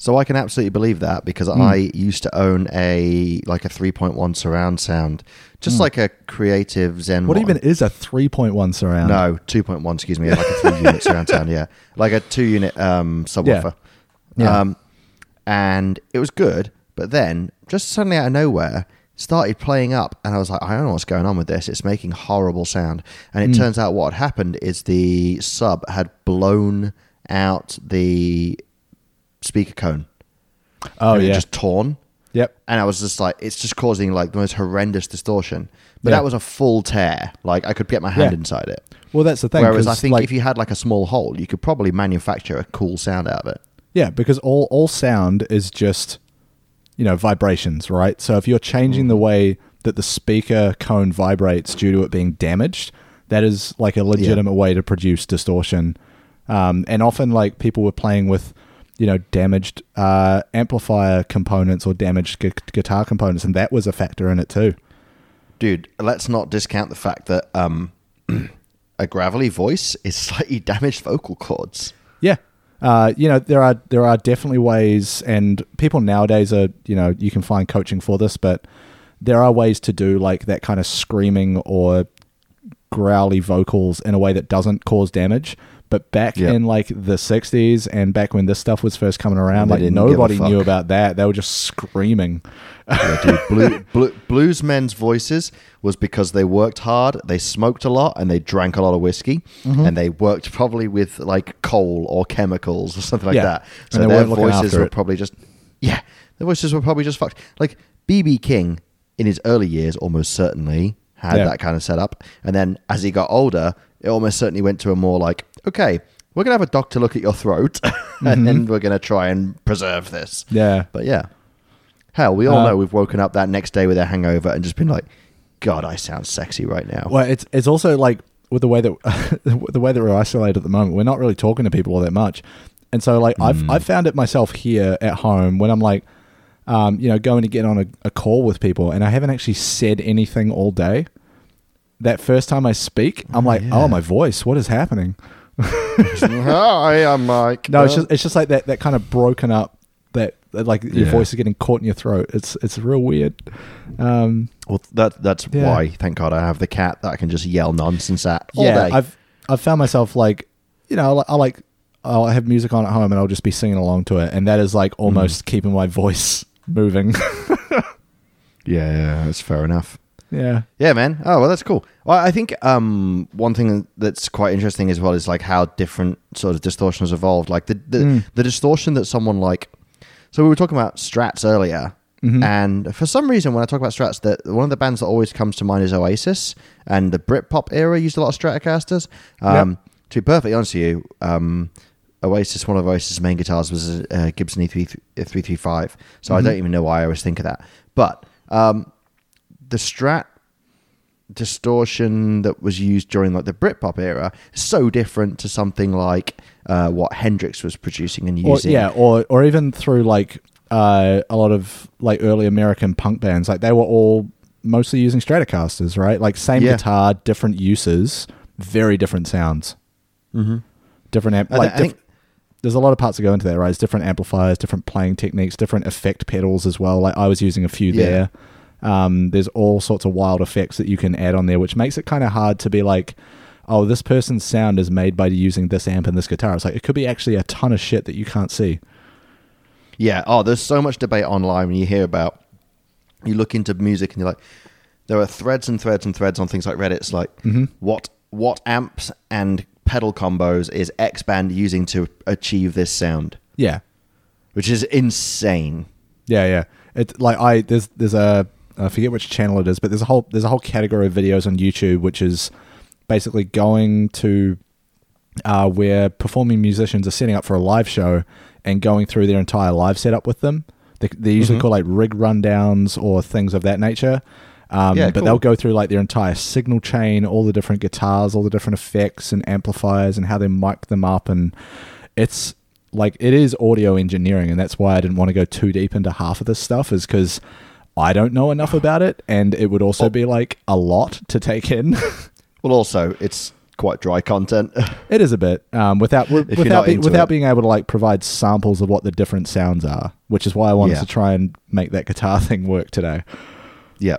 So I can absolutely believe that because Hmm. I used to own a like a 3.1 surround sound, just like a creative Zen. What one. even is a 3.1 surround? No, 2.1, excuse me, like a three unit (laughs) surround sound, yeah. Like a two unit um, subwoofer. Yeah. Um, and it was good, but then just suddenly out of nowhere, started playing up, and I was like, I don't know what's going on with this. It's making horrible sound. And it Hmm. turns out what had happened is the sub had blown out the speaker cone. Oh, and yeah. just torn. Yep. And I was just like, it's just causing like the most horrendous distortion. But Yeah. that was a full tear. Like I could get my hand Yeah. inside it. Well, that's the thing. Whereas I think like, if you had like a small hole, you could probably manufacture a cool sound out of it. Yeah, because all all sound is just you know vibrations, right? So if you're changing the way that the speaker cone vibrates due to it being damaged, that is like a legitimate way to produce distortion. Um, and often, like people were playing with you know damaged uh, amplifier components or damaged gu- guitar components, and that was a factor in it too. Dude, let's not discount the fact that um, (clears throat) a gravelly voice is slightly (laughs) damaged vocal cords. Yeah. Uh, you know, there are there are definitely ways, and people nowadays are you know you can find coaching for this, but there are ways to do like that kind of screaming or growly vocals in a way that doesn't cause damage. But back Yep. in like the '60s and back when this stuff was first coming around, like didn't give a nobody knew about that. They were just screaming. Yeah, dude, (laughs) blue, blue, blues men's voices was because they worked hard, they smoked a lot, and they drank a lot of whiskey, Mm-hmm. and they worked probably with like coal or chemicals or something like Yeah. that. So their voices were it. probably just yeah, their voices were probably just fucked. Like BB King in his early years, almost certainly had Yeah. that kind of setup, and then as he got older, it almost certainly went to a more like okay. We're gonna have a doctor look at your throat, (laughs) and then we're gonna try and preserve this. Mm-hmm. Yeah. But yeah. Hell, we all Uh, know we've woken up that next day with a hangover and just been like, God, I sound sexy right now. Well, it's it's also like with the way that (laughs) the way that we're isolated at the moment, we're not really talking to people all that much, and so like I've I've found it myself here at home when I'm like, um, you know, going to get on a, a call with people, and I haven't actually said anything all day. That first time I speak, I'm like, yeah. oh, my voice, what is happening? (laughs) Hi, I'm Mike. No, it's just it's just like that that kind of broken up. That, that like your Yeah. voice is getting caught in your throat. It's it's real weird. Um, well, that, that's Yeah. why, thank God, I have the cat that I can just yell nonsense at all yeah, day. I've I've found myself like, you know, I like I'll have music on at home and I'll just be singing along to it, and that is like almost keeping my voice (laughs) moving. yeah, yeah, that's fair enough. Yeah, Yeah, man. Oh, well, that's cool. Well, I think um, one thing that's quite interesting as well is like how different sort of distortion has evolved. Like the the, Mm. the distortion that someone like. So we were talking about Strats earlier, Mhm. and for some reason, when I talk about Strats, that one of the bands that always comes to mind is Oasis, and the Britpop era used a lot of Stratocasters. Um, To be perfectly honest with you, um, Oasis, one of Oasis' main guitars was a, a Gibson E E335, so I don't even know why I always think of that. But um, the Strat distortion that was used during like the Britpop era is so different to something like uh, what Hendrix was producing and or, using. yeah, or or even through like uh, a lot of like early American punk bands, like they were all mostly using Stratocasters, right? Like same Yeah. guitar, different uses, very different sounds, Mm-hmm. different amp. Like diff- there's a lot of parts that go into that, right? It's different amplifiers, different playing techniques, different effect pedals as well. Like I was using a few Yeah. there. Um, there's all sorts of wild effects that you can add on there, which makes it kind of hard to be like, oh, this person's sound is made by using this amp and this guitar. It's like it could be actually a ton of shit that you can't see. Yeah. Oh, there's so much debate online when you hear about you look into music and you're like, there are threads and threads and threads on things like Reddit. It's like Mm-hmm. what what amps and pedal combos is X band using to achieve this sound, Yeah, which is insane. yeah, yeah. It's like I there's there's a I forget which channel it is, but there's a whole there's a whole category of videos on YouTube which is basically going to uh, where performing musicians are setting up for a live show and going through their entire live setup with them. They, they're usually called like rig rundowns or things of that nature. Um, Yeah, but cool. they'll go through like their entire signal chain, all the different guitars, all the different effects and amplifiers, and how they mic them up. And it's like it is audio engineering, and that's why I didn't want to go too deep into half of this stuff, is because I don't know enough about it, and it would also be like a lot to take in. (laughs) Well, also it's quite dry content. (laughs) It is a bit um, without without be, without it. being able to like provide samples of what the different sounds are, which is why I wanted Yeah. to try and make that guitar (laughs) thing work today. Yeah.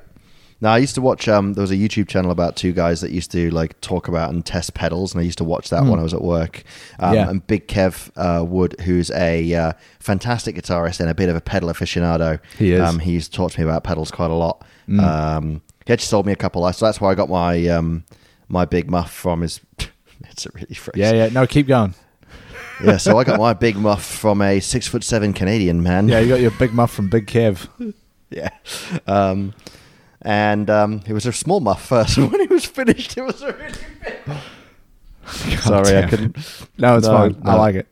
Now I used to watch. Um, there was a YouTube channel about two guys that used to like talk about and test pedals, and I used to watch that when I was at work. Um. Yeah. And Big Kev uh, Wood, who's a uh, fantastic guitarist and a bit of a pedal aficionado, He is. Um, he used to talk to me about pedals quite a lot. Um, he actually sold me a couple, so that's where I got my um, my big muff from. Is (laughs) it's a really phrase. Yeah, yeah. No, keep going. yeah. So I got my big muff from a six foot seven Canadian man. Yeah, you got your big muff from Big Kev. (laughs) Yeah. Um, and um, it was a small muff first. (laughs) when it was finished, it was a really big. (laughs) Sorry, I couldn't. No, it's No, fine. I like it.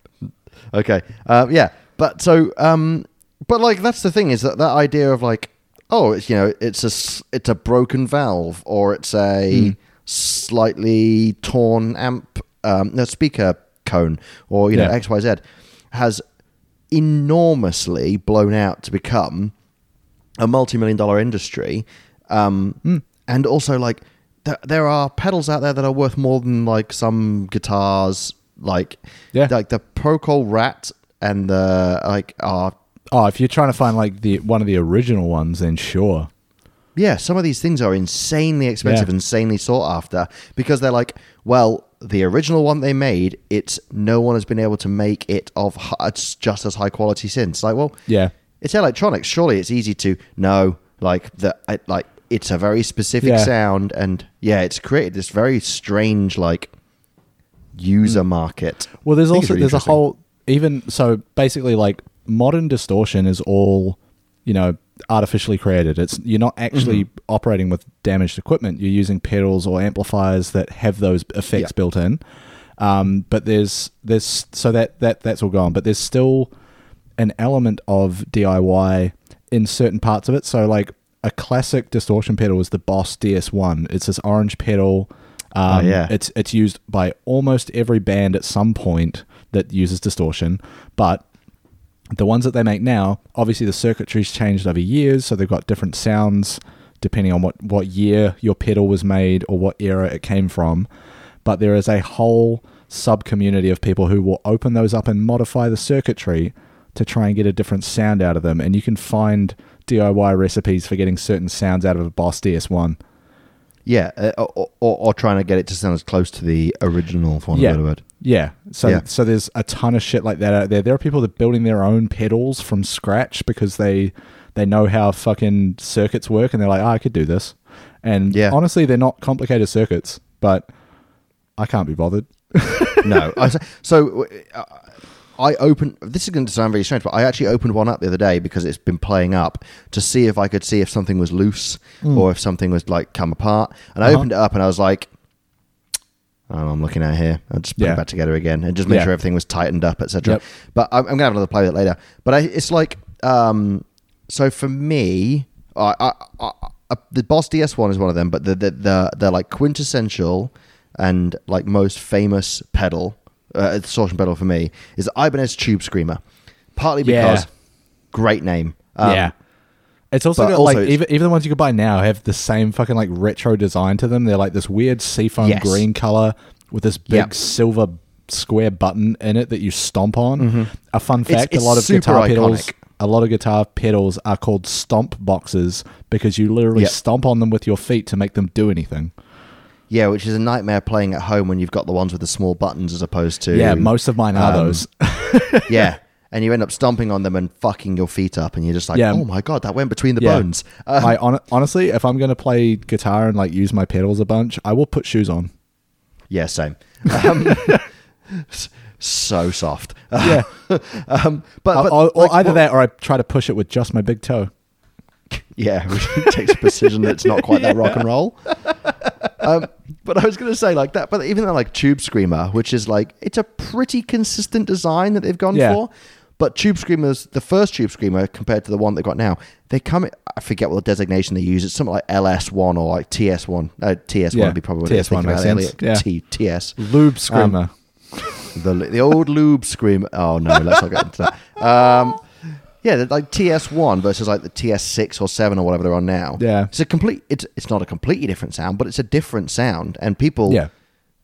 Okay. Uh, yeah. But so, um, but like that's the thing is that that idea of like, oh, it's you know, it's a it's a broken valve or it's a slightly torn amp, um, no speaker cone or you know X Y Z has enormously blown out to become a multi-million dollar industry um, and also like th- there are pedals out there that are worth more than like some guitars like Yeah. like the ProCo Rat and the like are Oh, if you're trying to find like the one of the original ones, then sure. yeah some of these things are insanely expensive Yeah. insanely sought after because they're like well the original one they made it's no one has been able to make it of it's just as high quality since like well Yeah. it's electronics. Surely it's easy to know, like the like it's a very specific Yeah. sound, and yeah, it's created this very strange like user market. Well, there's I think it's also really there's a whole even so basically like modern distortion is all you know artificially created. It's you're not actually Mm-hmm. operating with damaged equipment. You're using pedals or amplifiers that have those effects Yeah. built in. Um, but there's there's so that that that's all gone. But there's still an element of DIY in certain parts of it. So like a classic distortion pedal is the Boss DS1. It's this orange pedal. Um, Oh, yeah. It's it's used by almost every band at some point that uses distortion, but the ones that they make now, obviously the circuitry's changed over years, so they've got different sounds depending on what, what year your pedal was made or what era it came from. But there is a whole sub community of people who will open those up and modify the circuitry to try and get a different sound out of them. And you can find DIY recipes for getting certain sounds out of a Boss DS1. yeah, uh, or, or, or trying to get it to sound as close to the original, for a Yeah. word. Yeah. So Yeah. so there's a ton of shit like that out there. There are people that are building their own pedals from scratch because they they know how fucking circuits work and they're like, oh, I could do this. And Yeah. honestly, they're not complicated circuits, but I can't be bothered. no. (laughs) I, so uh, I opened. This is going to sound very strange, but I actually opened one up the other day because it's been playing up to see if I could see if something was loose or if something was like come apart. And I Uh-huh. opened it up and I was like, I don't know, I'm looking at here. I'll just put Yeah. it back together again and just make Yeah. sure everything was tightened up, etc. Yep. But I'm, I'm gonna have another play with it later. But I, it's like, um, so for me, I, I, I, I, the Boss DS one is one of them, but the the the, the like quintessential and like most famous pedal, uh, distortion pedal for me is Ibanez Tube Screamer. Partly Yeah. because great name. Um, yeah. It's also but got also like it's- even even the ones you could buy now have the same fucking like retro design to them. They're like this weird seafoam Yes. green color with this big Yep. silver square button in it that you stomp on. A fun Mm-hmm. It's- fact: it's a lot of super guitar pedals, iconic. a lot of guitar pedals are called stomp boxes because you literally Yep. stomp on them with your feet to make them do anything. Yeah, which is a nightmare playing at home when you've got the ones with the small buttons as opposed to yeah, most of mine are um, those. (laughs) yeah. (laughs) and you end up stomping on them and fucking your feet up, and you're just like, Yeah. oh my god, that went between the Yeah. bones. Uh, I hon- honestly, if I'm gonna play guitar and like use my pedals a bunch, I will put shoes on. yeah, same. (laughs) Um, so soft. Yeah, um, but, I'll- but I'll- like, either what- that, or I try to push it with just my big toe. Yeah, which takes precision that's not quite that rock and roll. Um, but I was going to say like that, but even though like Tube Screamer, which is like it's a pretty consistent design that they've gone Yeah. for. But Tube Screamers, the first Tube Screamer compared to the one they've got now, they come. I forget what the designation they use. It's something like LS1 or like TS1. Uh, TS1 Yeah, would be probably what it is. TS1 thinking makes sense, yeah. T, TS. Lube screamer. (laughs) The the old lube Screamer. Oh no, let's not get into that. Um, yeah, like TS1 versus like the TS6 or 7 or whatever they're on now. Yeah. It's a complete it's it's not a completely different sound, but it's a different sound and people Yeah.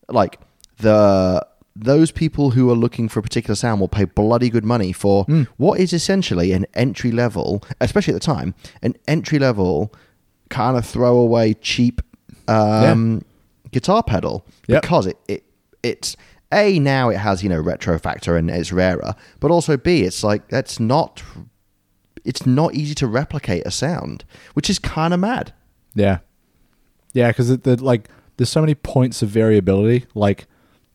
like the those people who are looking for a particular sound will pay bloody good money for Hmm. what is essentially an entry level, especially at the time, an entry level kind of throwaway cheap um, guitar pedal Yep. because it, it it's a now it has you know retro factor and it's rarer, but also b it's like that's not it's not easy to replicate a sound, which is kind of mad. Yeah, yeah, because the like there's so many points of variability. Like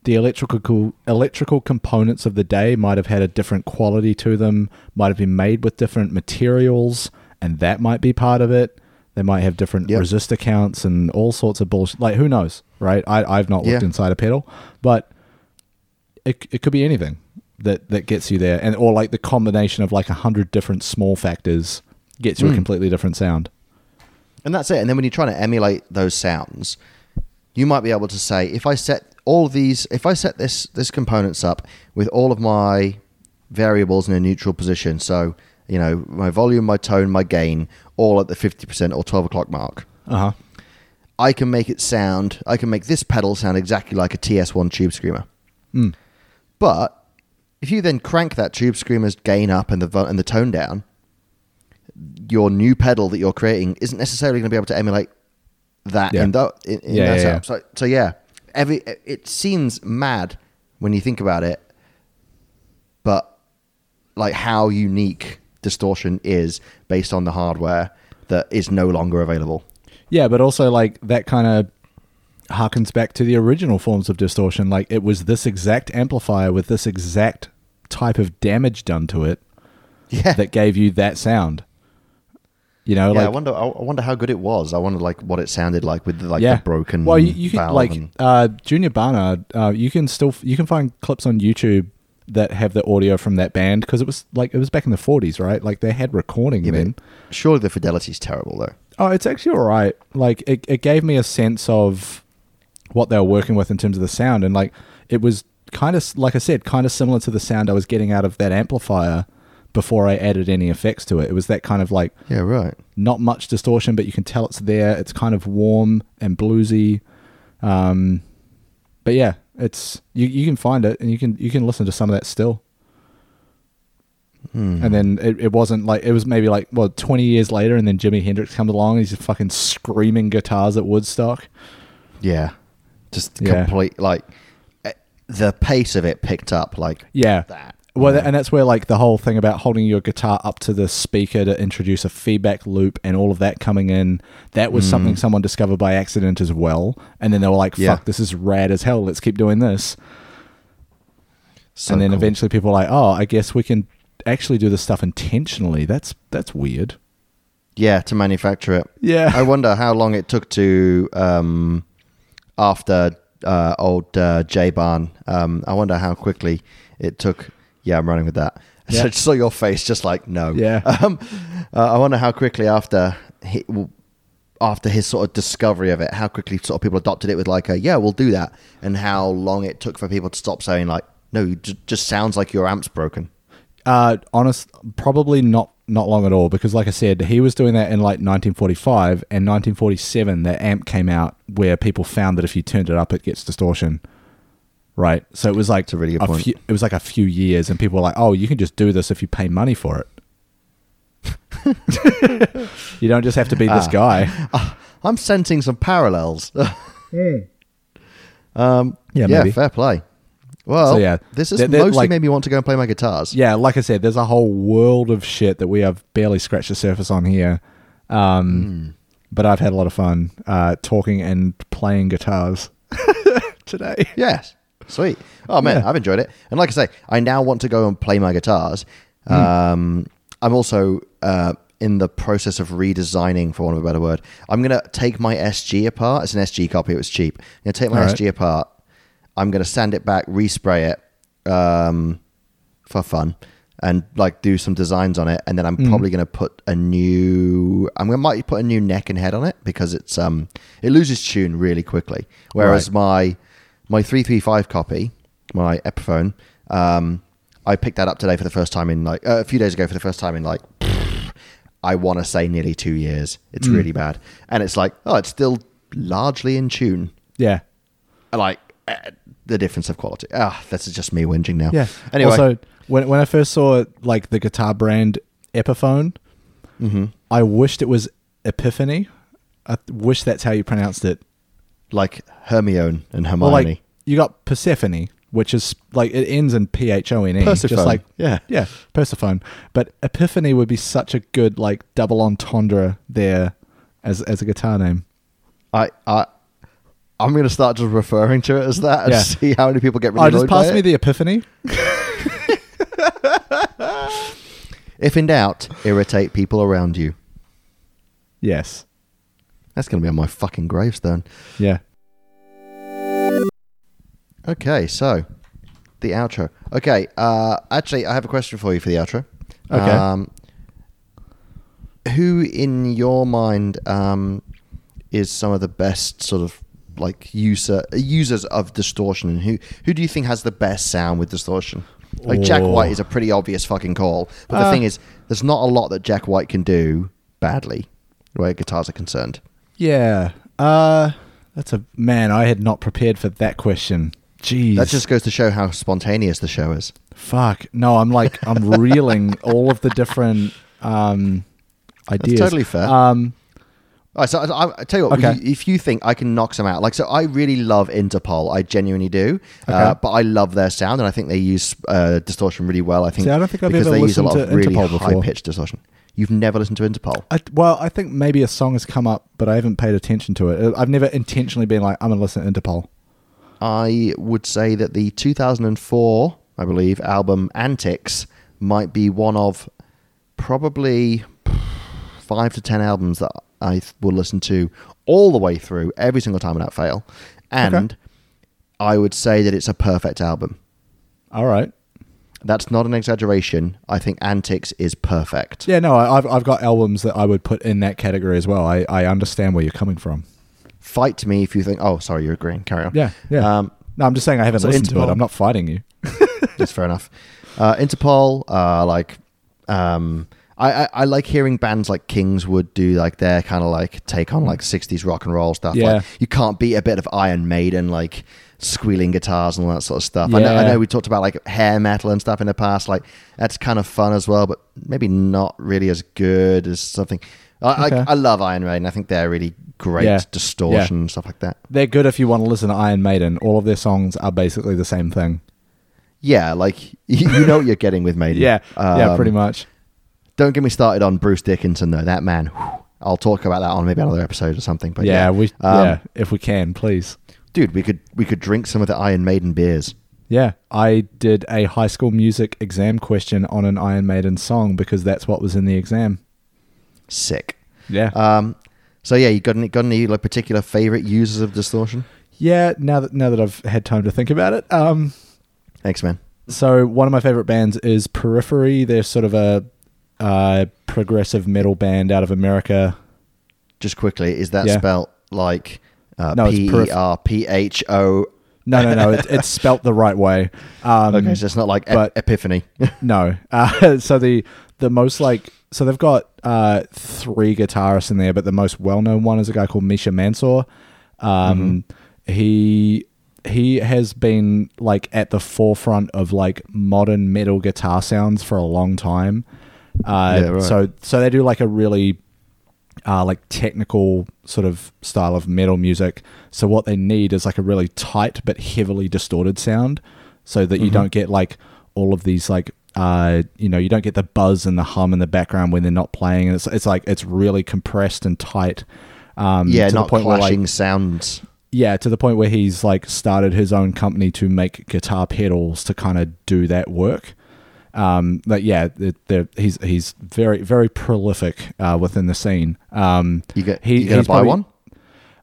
the electrical electrical components of the day might have had a different quality to them, might have been made with different materials, and that might be part of it. They might have different Yep. resistor counts and all sorts of bullshit. Like who knows, right? I I've not looked Yeah. inside a pedal, but it it could be anything that that gets you there, and or like the combination of like a hundred different small factors gets you a Mm. completely different sound. And that's it. And then when you're trying to emulate those sounds, you might be able to say, if I set all these, if I set this this components up with all of my variables in a neutral position, so you know my volume, my tone, my gain, all at the fifty percent or twelve o'clock mark, Uh huh. I can make it sound. I can make this pedal sound exactly like a TS1 tube screamer. Mm. But if you then crank that tube screamer's gain up and the vo- and the tone down, your new pedal that you're creating isn't necessarily going to be able to emulate that Yeah. in, the, in, in Yeah, that yeah, setup. So, so yeah, every it seems mad when you think about it, but like how unique distortion is based on the hardware that is no longer available. Yeah, but also like that kind of harkens back to the original forms of distortion. Like it was this exact amplifier with this exact type of damage done to it Yeah, that gave you that sound. You know, yeah. I like wonder. I I wonder how good it was. I wonder like what it sounded like with like yeah, the broken. Well, you, you can like and- uh, Junior Barnard. Uh, you can still you can find clips on YouTube that have the audio from that band because it was like it was back in the forties, right? Like they had recording Yeah, then. surely the fidelity's terrible though. Oh, it's actually all right. Like it, it gave me a sense of what they were working with in terms of the sound, and like it was kind of like I said, kind of similar to the sound I was getting out of that amplifier before I added any effects to it. It was that kind of like Yeah, right. not much distortion, but you can tell it's there. It's kind of warm and bluesy. Um, but yeah, it's you, you can find it and you can you can listen to some of that still. Hmm. And then it, it wasn't like it was maybe like well twenty years later, and then Jimi Hendrix comes along. And he's fucking screaming guitars at Woodstock. Yeah, just Yeah. complete like eh, the pace of it picked up like Yeah. that. Well, and that's where like the whole thing about holding your guitar up to the speaker to introduce a feedback loop and all of that coming in. That was something someone discovered by accident as well. And then they were like, "Fuck, Yeah. this is rad as hell. Let's keep doing this." So and then cool. eventually people were like, "Oh, I guess we can actually do this stuff intentionally." That's that's weird. yeah, to manufacture it. Yeah. I wonder how long it took to um after uh, old uh, J Barn. Um, I wonder how quickly it took. Yeah, I'm running with that. (laughs) So I just saw your face, just like no. Yeah. (laughs) Um, uh, I wonder how quickly after he, after his sort of discovery of it, how quickly sort of people adopted it with like a yeah, we'll do that, and how long it took for people to stop saying like no, ju- just sounds like your amp's broken. Uh, honest, probably not not long at all because, like I said, he was doing that in like 1945 and 1947. The amp came out where people found that if you turned it up, it gets distortion. Right, so it was like That's a really good point. Few, it was like a few years, and people were like, "Oh, you can just do this if you pay money for it. (laughs) you don't just have to be this Ah. guy." (laughs) I'm sensing some parallels. (laughs) um, Yeah, yeah, maybe. fair play. Well, So, yeah, this has mostly like- made me want to go and play my guitars. Yeah, like I said, there's a whole world of shit that we have barely scratched the surface on here. Um, But I've had a lot of fun uh, talking and playing guitars (laughs) today. Yes. Sweet. Oh man, Yeah. I've enjoyed it. And like I say, I now want to go and play my guitars. Hmm. Um, I'm also uh, in the process of redesigning, for want of a better word. I'm gonna take my SG apart. It's an SG copy. It was cheap. I'm gonna take my right. SG apart. I'm gonna sand it back, respray it um, for fun, and like do some designs on it. And then I'm Hmm. probably gonna put a new. I'm gonna might put a new neck and head on it because it's um it loses tune really quickly. Whereas Right. my my 335 copy, my Epiphone, um, I picked that up today for the first time in like uh, a few days ago for the first time in like I want to say nearly two years. It's Hmm. really bad, and it's like oh, it's still largely in tune. Yeah. Like uh, the difference of quality. Ah, this is just me whinging now. Yeah. Anyway, Also, when when I first saw like the guitar brand Epiphone, Mm-hmm. I wished it was Epiphany. I wish that's how you pronounced it. like Hermione and Hermione. Well, like you got Persephone, which is like it ends in P H O N E, just like Yeah. yeah, Persephone. But Epiphany would be such a good like double entendre there as as a guitar name. I I. I'm going to start just referring to it as that and Yeah. see how many people get really Oh, just pass me it. the Epiphany. (laughs) If in doubt, irritate people around you. Yes. That's going to be on my fucking gravestone. Yeah. Okay, so the outro. Okay, uh, actually, I have a question for you for the outro. Okay. Um, who, in your mind, um, is some of the best sort of like user users of distortion, and who who do you think has the best sound with distortion? Like Jack Oh. White is a pretty obvious fucking call, but the Uh, thing is, there's not a lot that Jack White can do badly, where guitars are concerned. Yeah. Uh that's a man, I had not prepared for that question. Jeez. That just goes to show how spontaneous the show is. fuck. No, I'm like I'm reeling all of the different um ideas. totally fair. Um right, so I, I, tell you what, Okay. you- if you think I can knock some out, like so, I really love Interpol. I genuinely do, uh, but I love their sound, and I think they use uh, distortion really well. I think See, I don't think I've because ever they use a listened lot of to really Interpol before. high pitched distortion. You've never listened to Interpol? I, well, I think maybe a song has come up, but I haven't paid attention to it. I've never intentionally been like, I'm going to listen to Interpol. I would say that the 2004, I believe, album Antics might be one of probably five to ten albums that I will listen to all the way through every single time without fail, and I would say that it's a perfect album. All right. That's not an exaggeration. I think Antics is perfect. Yeah, no, I- I've, I've got albums that I would put in that category as well. I, I understand where you're coming from. Fight me if you think. Oh, sorry, you're agreeing. Carry on. Yeah, yeah. Um, no, I'm just saying I haven't so listened to it. I'm not fighting you. (laughs) That's fair enough. Uh, Interpol, uh, like, um, I, I, I like hearing bands like Kingswood do like their kind of like take on like '60s rock and roll stuff. Yeah. Like, you can't beat a bit of Iron Maiden, like squealing guitars and all that sort of stuff. I, know, I know we talked about like hair metal and stuff in the past. Like that's kind of fun as well, but maybe not really as good as something. I, Okay. I, I love Iron Maiden. I think they're really great Yeah. distortion and stuff like that. They're good if you want to listen to Iron Maiden. All of their songs are basically the same thing. Yeah, like you, (laughs) you know what you're getting with Maiden. Yeah, yeah, Um, pretty much. Don't get me started on Bruce Dickinson though. That man, whew, I'll talk about that on maybe another episode or something. But yeah, yeah, we Um, yeah, if we can, please. dude, we could we could drink some of the Iron Maiden beers. Yeah, I did a high school music exam question on an Iron Maiden song because that's what was in the exam. Sick. Yeah. Um, so yeah, you got any got any like particular favorite users of distortion? yeah, now that now that I've had time to think about it. Um Thanks, man. so one of my favorite bands is Periphery. They're sort of a uh, progressive metal band out of America. Just quickly, is that Yeah. spelt like uh, No, it's P periph- R P H O? No, no, no. It, it's spelt the right way. Um, Okay, so it's not like ep- but- Epiphany. (laughs) No. Uh, (laughs) so the the most like so they've got uh, three guitarists in there, but the most well known one is a guy called Misha Mansour. Um, He he has been like at the forefront of like modern metal guitar sounds for a long time. Uh, Yeah, right. So so they do like a really uh, like technical sort of style of metal music. So what they need is like a really tight but heavily distorted sound. so that you Mm-hmm. don't get like all of these like uh you know you don't get the buzz and the hum in the background when they're not playing and it's it's like it's really compressed and tight um yeah, to not the point where clashing like sounds. yeah to the point where he's like started his own company to make guitar pedals to kind of do that work um but yeah they're, they're, he's he's very very prolific uh within the scene um You get He- you gonna buy probably- one?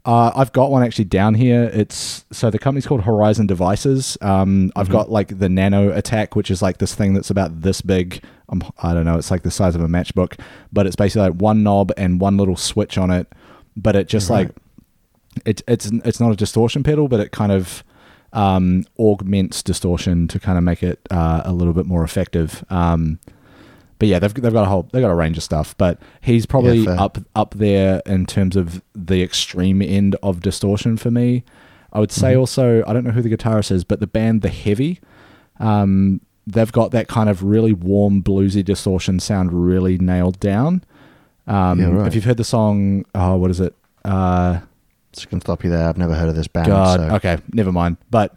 uh, I've got one actually down here. It's so the company's called Horizon Devices. Um, I've got like the Nano Attack, which is like this thing that's about this big. Um, I don't know. It's like the size of a matchbook, but it's basically like one knob and one little switch on it. But it just like it, it's it's not a distortion pedal, but it kind of um, augments distortion to kind of make it uh, a little bit more effective. Um, but yeah, they've they've got a whole they've got a range of stuff. But he's probably Yeah, up up there in terms of the extreme end of distortion for me. I would say also I don't know who the guitarist is, but the band The Heavy, um, they've got that kind of really warm bluesy distortion sound really nailed down. Um, Yeah, right. If you've heard the song, oh, what is it? Uh, Just gonna stop you there. I've never heard of this band. God, so. okay, never mind. But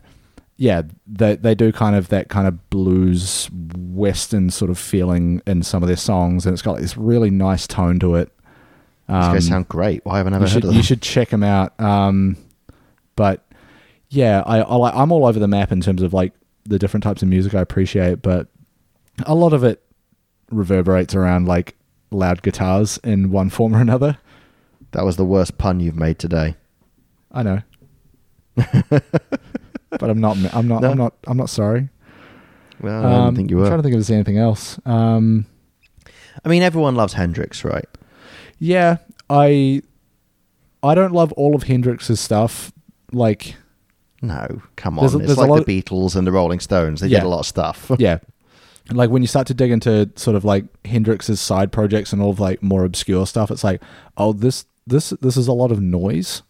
yeah, they they do kind of that kind of blues western sort of feeling in some of their songs, and it's got like this really nice tone to it. These Um, guys sound great. Why haven't I you ever heard should of them? you should check them out. Um, but yeah, I, I like I'm all over the map in terms of like the different types of music I appreciate, but a lot of it reverberates around like loud guitars in one form or another. That was the worst pun you've made today. I know, (laughs) but I'm not. I'm not. No. I'm not. I'm not sorry. Well, I Um, think you I'm were. trying to think if there's anything else. Um, I mean, everyone loves Hendrix, right? yeah, I I don't love all of Hendrix's stuff. Like, No, come on. There's it's there's like the Beatles and the Rolling Stones. They Yeah. did a lot of stuff. (laughs) (laughs) yeah, like when you start to dig into sort of like Hendrix's side projects and all of like more obscure stuff, it's like, oh, this this this is a lot of noise.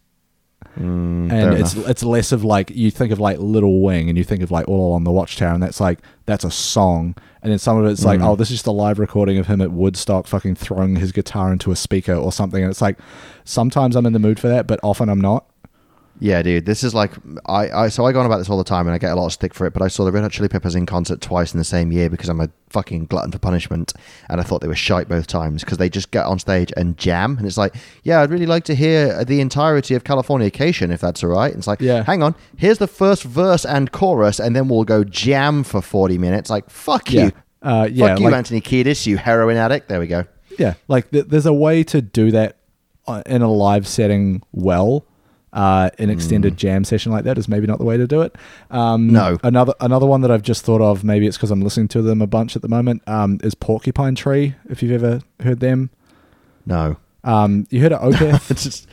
Mm, and it's enough. it's less of like you think of like Little Wing and you think of like All on the Watchtower and that's like that's a song and then some of it's like Mm. oh this is just a live recording of him at Woodstock fucking throwing his guitar into a speaker or something and it's like sometimes I'm in the mood for that but often I'm not Yeah, dude. This is like I, I so I go on about this all the time, and I get a lot of stick for it. But I saw the Red Hot Chili Peppers in concert twice in the same year because I'm a fucking glutton for punishment, and I thought they were shite both times because they just get on stage and jam, and it's like, yeah, I'd really like to hear the entirety of Californication if that's all right. And it's like, Yeah. hang on, here's the first verse and chorus, and then we'll go jam for forty minutes. Like, fuck yeah you, uh, yeah fuck you, like, Anthony Kiedis, you heroin addict. There we go. yeah like th- there's a way to do that uh, in a live setting well uh, an extended jam session like that is maybe not the way to do it. Um, No. another another one that I've just thought of. Maybe it's because I'm listening to them a bunch at the moment. Um, is Porcupine Tree. If you've ever heard them, No, um, you heard of (laughs) Opeth. it's just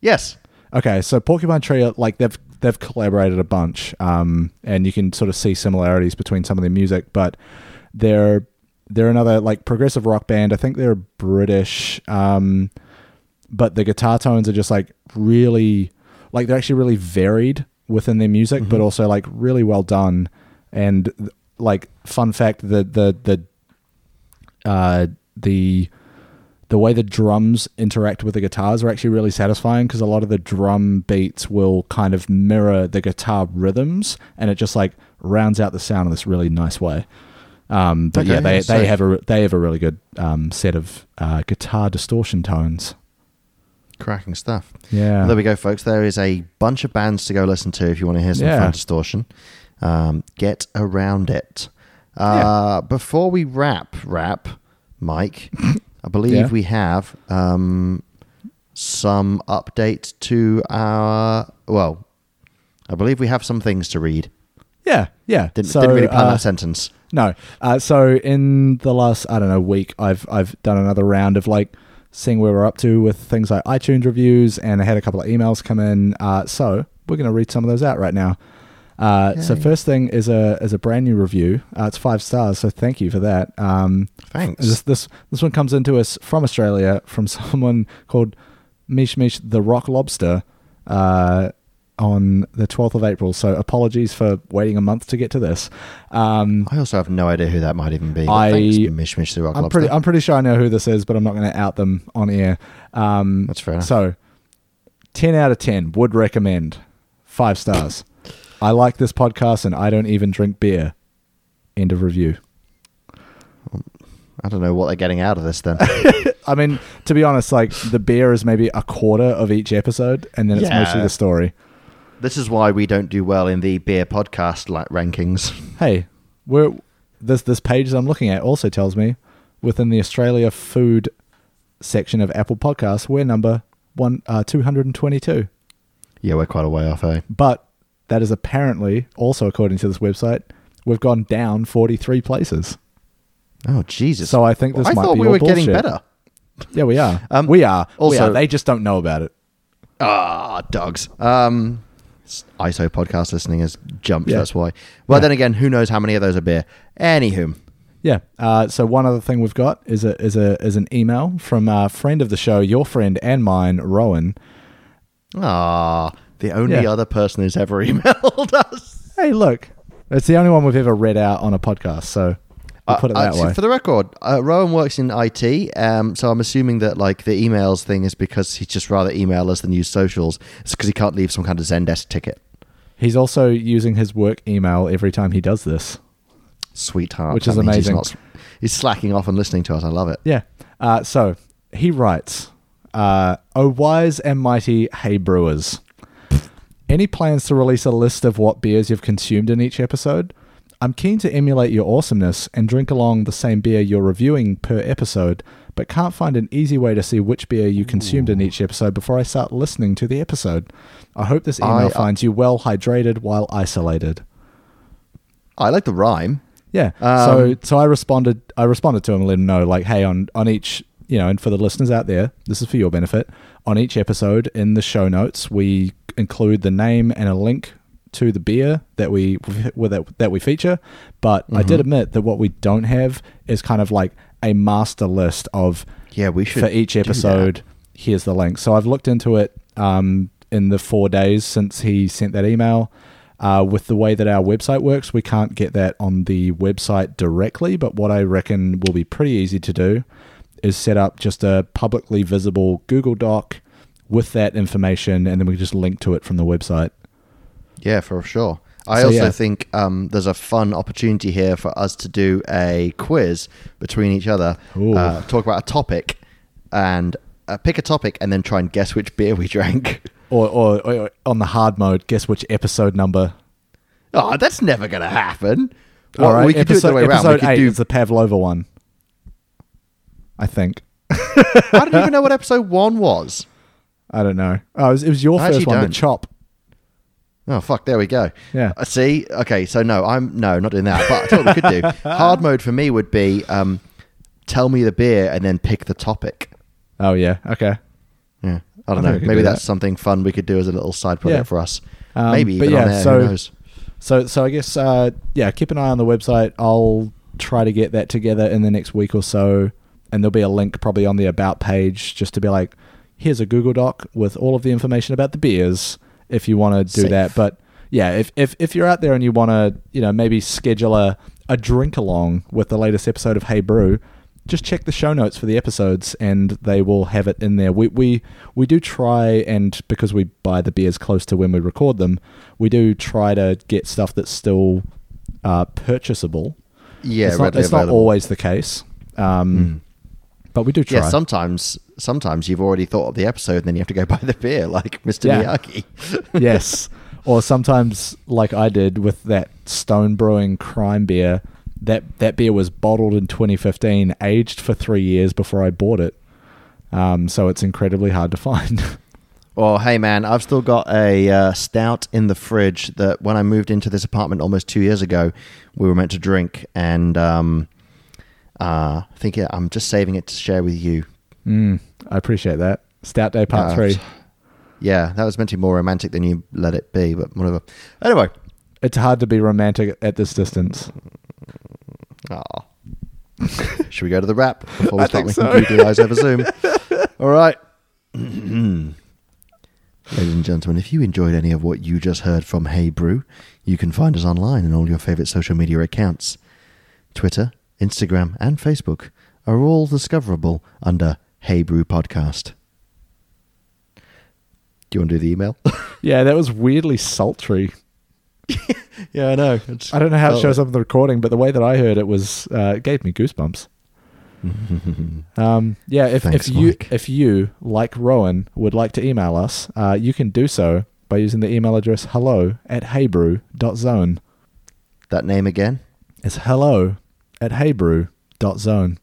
yes. Okay, so Porcupine Tree, like they've they've collaborated a bunch, um, and you can sort of see similarities between some of their music, but they're they're another like progressive rock band. I think they're British, um, but the guitar tones are just like really like they're actually really varied within their music, but also like really well done. And like fun fact, the the the uh, the the way the drums interact with the guitars are actually really satisfying because a lot of the drum beats will kind of mirror the guitar rhythms and it just like rounds out the sound in this really nice way. Um, but Okay, yeah, they, they have a they have a really good um, set of uh, guitar distortion tones. Cracking stuff. Yeah, Well, there we go, folks. There is a bunch of bands to go listen to if you want to hear some Yeah. fun distortion. Um, get around it. Uh, Before we wrap, wrap, Mike, (laughs) I believe Yeah. we have um, some update to our. Well, I believe we have some things to read. yeah, yeah. Didn't, So, didn't really plan uh, that sentence. No. Uh, so in the last I don't know week, I've I've done another round of like seeing where we're up to with things like iTunes reviews, and I had a couple of emails come in. Uh, so we're going to read some of those out right now. Uh, so first thing is a is a brand new review. Uh, it's five stars, so thank you for that. Um, Thanks. this this this one comes into us from Australia from (laughs) someone called Mish Mish the Rock Lobster. Uh, on the 12th of April, so apologies for waiting a month to get to this. Um, I also have no idea who that might even be. I- thanks, Mish Mish the Rock I'm pretty. I'm pretty sure I know who this is, but I'm not going to out them on air. Um, That's fair enough. So, ten out of ten would recommend. Five stars. I like this podcast and I don't even drink beer. End of review. I don't know what they're getting out of this then. (laughs) I mean, to be honest, like the beer is maybe a quarter of each episode, and then it's Yeah. mostly the story. This is why we don't do well in the beer podcast like rankings. Hey, we're this this page that I'm looking at also tells me within the Australia food section of Apple Podcasts, we're number one uh, two hundred and twenty two. Yeah, we're quite a way off, eh? But that is apparently also according to this website, we've gone down forty three places. Oh Jesus! So I think this I might thought be we were getting better. Yeah, we are. Um, we are. we also- are. they just don't know about it. Ah, dogs. Um, ISO podcast listening has jumped. Yeah. That's why. Well, Yeah. then again, who knows how many of those are beer? Anywho, Yeah. Uh, so one other thing we've got is a is a is an email from a friend of the show, your friend and mine, Rowan. ah, the only Yeah. other person who's ever (laughs) emailed us. Hey, look, it's the only one we've ever read out on a podcast. So we'll put it that uh, way. For the record, uh, Rowan works in IT, um, so I'm assuming that like the emails thing is because he'd just rather email us than use socials. It's because he can't leave some kind of Zendesk ticket. He's also using his work email every time he does this. Sweetheart, Which is means he's amazing. not- He's, slacking off and listening to us. I love it. Yeah. Uh, so he writes, uh, "Oh wise and mighty, hey brewers! Any plans to release a list of what beers you've consumed in each episode? I'm keen to emulate your awesomeness and drink along the same beer you're reviewing per episode, but can't find an easy way to see which beer you consumed in each episode before I start listening to the episode. I hope this email I- uh, finds you well hydrated while isolated." I like the rhyme. Yeah. Um, so so I responded I responded to him and let him know like, hey, on on each you know, and for the listeners out there, this is for your benefit. On each episode in the show notes, we include the name and a link to the beer that we that, that we feature. But I Mm-hmm. did admit that what we don't have is kind of like a master list of Yeah, we should for each episode. Here's the link. So I've looked into it um, in the four days since he sent that email. Uh, with the way that our website works, we can't get that on the website directly. But what I reckon will be pretty easy to do is set up just a publicly visible Google Doc with that information, and then we just link to it from the website. Yeah, for sure. I So, also yeah. think um, there's a fun opportunity here for us to do a quiz between each other, uh, talk about a topic, and uh, pick a topic, and then try and guess which beer we (laughs) drank. Or, or, or on the hard mode, guess which episode number? oh, that's never gonna happen. All Well, right, we could do it episode, the way around. We could eight do. is the Pavlova one. I think. (laughs) I don't even know what episode one was. (laughs) I don't know. Oh, it was, it was your I first one, don't. the chop. Oh fuck! There we go. Yeah. Uh, see, okay, so no, I'm no, not doing that. But I thought we could do (laughs) hard mode for me would be um, tell me the beer and then pick the topic. Oh yeah. Okay. Yeah, I don't I know. Maybe do that's that. something fun we could do as a little side project Yeah. for us. Um, Maybe but even yeah, on air, so- who knows? So so I guess uh, yeah, keep an eye on the website. I'll try to get that together in the next week or so, and there'll be a link probably on the about page just to be like, here's a Google Doc with all of the information about the beers if you want to do Safe. that. But yeah, if if if you're out there and you want to, you know, maybe schedule a a drink along with the latest episode of Hey Brew. Just check the show notes for the episodes, and they will have it in there. We we we do try, and because we buy the beers close to when we record them, we do try to get stuff that's still uh, purchasable. Yeah, it's not, it's not always the case, um, but we do try. Yeah, sometimes sometimes you've already thought of the episode and then you have to go (laughs) buy the beer, like Mr. Yeah. Miyagi. (laughs) yes. (laughs) Or sometimes, like I did with that Stone Brewing Crime beer, that that beer was bottled in 2015, aged for three years before I bought it. Um, so it's incredibly hard to find. Well, hey man, I've still got a uh, stout in the fridge that when I moved into this apartment almost two years ago, we were meant to drink, and um, uh, I think yeah, I'm just saving it to share with you. mm, I appreciate that. Stout Day Part Uh, Three. Yeah, that was meant to be more romantic than you let it be, but whatever. Anyway, It's hard to be romantic at this distance. Aw. (laughs) Should we go to the wrap before we I start making so. googly eyes over Zoom? (laughs) All right. (clears throat) Ladies and gentlemen, if you enjoyed any of what you just heard from Hey Brew, you can find us online in all your favorite social media accounts. Twitter, Instagram, and Facebook are all discoverable under Hey Brew Podcast. Do you want to do the email? (laughs) Yeah, that was weirdly sultry. (laughs) Yeah, I know. It's- I don't know how it shows up in the recording, but the way that I heard it was uh, it gave me goosebumps. (laughs) Um, yeah, if, Thanks, if you Mike. if you like Rowan would like to email us, uh, you can do so by using the email address hello at heybrew.zone. that name again? It's hello at heybrew.zone.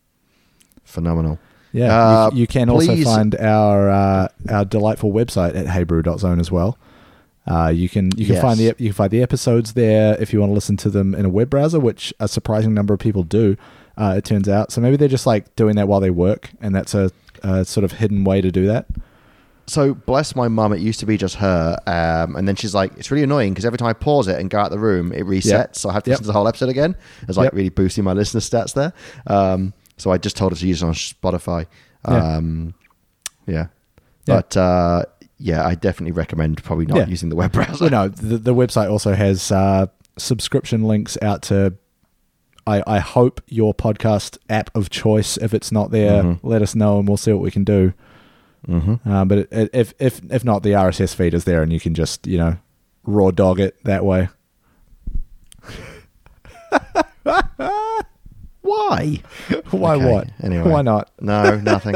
Phenomenal. Yeah, Uh, you, you can also find our uh, our delightful website at heybrew.zone as well. Uh, you can you can Yes. find the you can find the episodes there if you want to listen to them in a web browser, which a surprising number of people do. Uh, it turns out, so maybe they're just like doing that while they work, and that's a, a sort of hidden way to do that. So bless my mum, it used to be just her, um, and then she's like, it's really annoying because every time I pause it and go out the room, it resets, Yep. so I have to Yep. listen to the whole episode again. It's like Yep. really boosting my listener stats there. Um, so I just told her to use it on Spotify. Yeah. Um, yeah. Yeah. but uh, yeah, I definitely recommend probably not Yeah. using the web browser. you know, the, the website also has uh, subscription links out to. I, I hope your podcast app of choice. If it's not there, Mhm. let us know and we'll see what we can do. Mm-hmm. Um, but it, it, if if if not, the RSS feed is there, and you can just you know raw dog it that way. (laughs) Why? Why Okay, what? anyway. why not? No, nothing.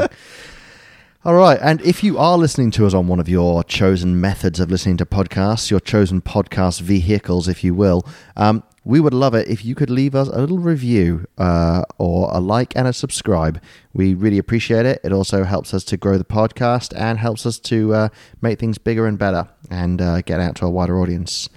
(laughs) All right. And if you are listening to us on one of your chosen methods of listening to podcasts, your chosen podcast vehicles, if you will, um, we would love it if you could leave us a little review uh, or a like and a subscribe. We really appreciate it. It also helps us to grow the podcast and helps us to uh, make things bigger and better and uh, get out to a wider audience.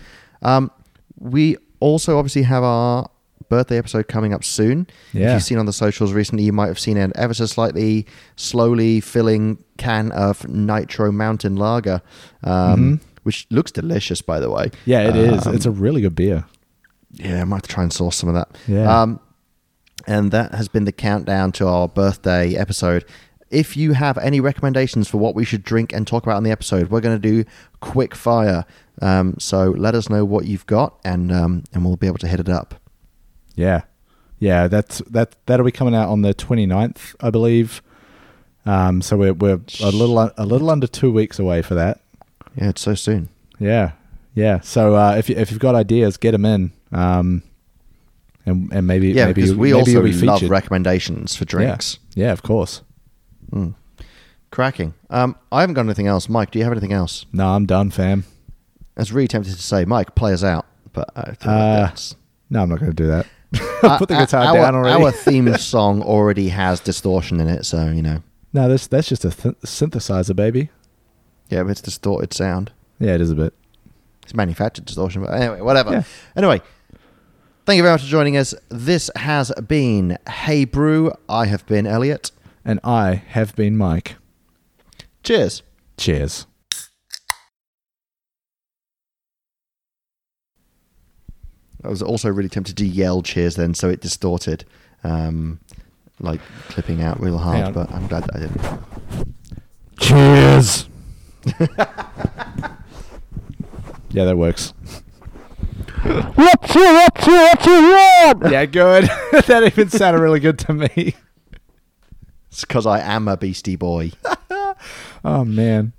Um, we also obviously have our birthday episode coming up soon. If Yeah. you've seen on the socials recently, you might have seen an ever so slightly slowly filling can of Nitro Mountain Lager, um, which looks delicious, by the way. Mm-hmm. Yeah, it is. Um, It's a really good beer. Yeah, I might have to try and source some of that. Yeah. Um, and that has been the countdown to our birthday episode. If you have any recommendations for what we should drink and talk about in the episode, we're going to do quick fire. Um, so let us know what you've got, and um, and we'll be able to hit it up. Yeah, yeah. That's that. That'll be coming out on the 29th, I believe. Um, so we're we're a little a little under two weeks away for that. Yeah, it's so soon. Yeah, yeah. So uh, if you, if you've got ideas, get them in. Um, and and maybe Yeah, maybe because we maybe also be love recommendations for drinks. Yeah, of course. Mm. Cracking. Um, I haven't got anything else. Mike, do you have anything else? No, I'm done, fam. I was really tempted to say, Mike, play us out, but I Uh, No, I'm not going to do that. (laughs) Uh, Put the guitar our, down already. Our (laughs) theme song already has distortion in it, so you know. no, that's that's just a th- synthesizer, baby. Yeah, but it's distorted sound. Yeah, it is a bit. It's manufactured distortion, but anyway, whatever. Yeah. Anyway, thank you very much for joining us. This has been Hey Brew. I have been Elliot. And I have been Mike. Cheers. Cheers. I was also really tempted to yell cheers then, so it distorted, um, like clipping out real hard. But I'm glad that I didn't. Cheers. (laughs) yeah, that works. What you, what you, what you want? Yeah, good. (laughs) that even sounded really good to me. It's because I am a beastie boy. (laughs) Oh man.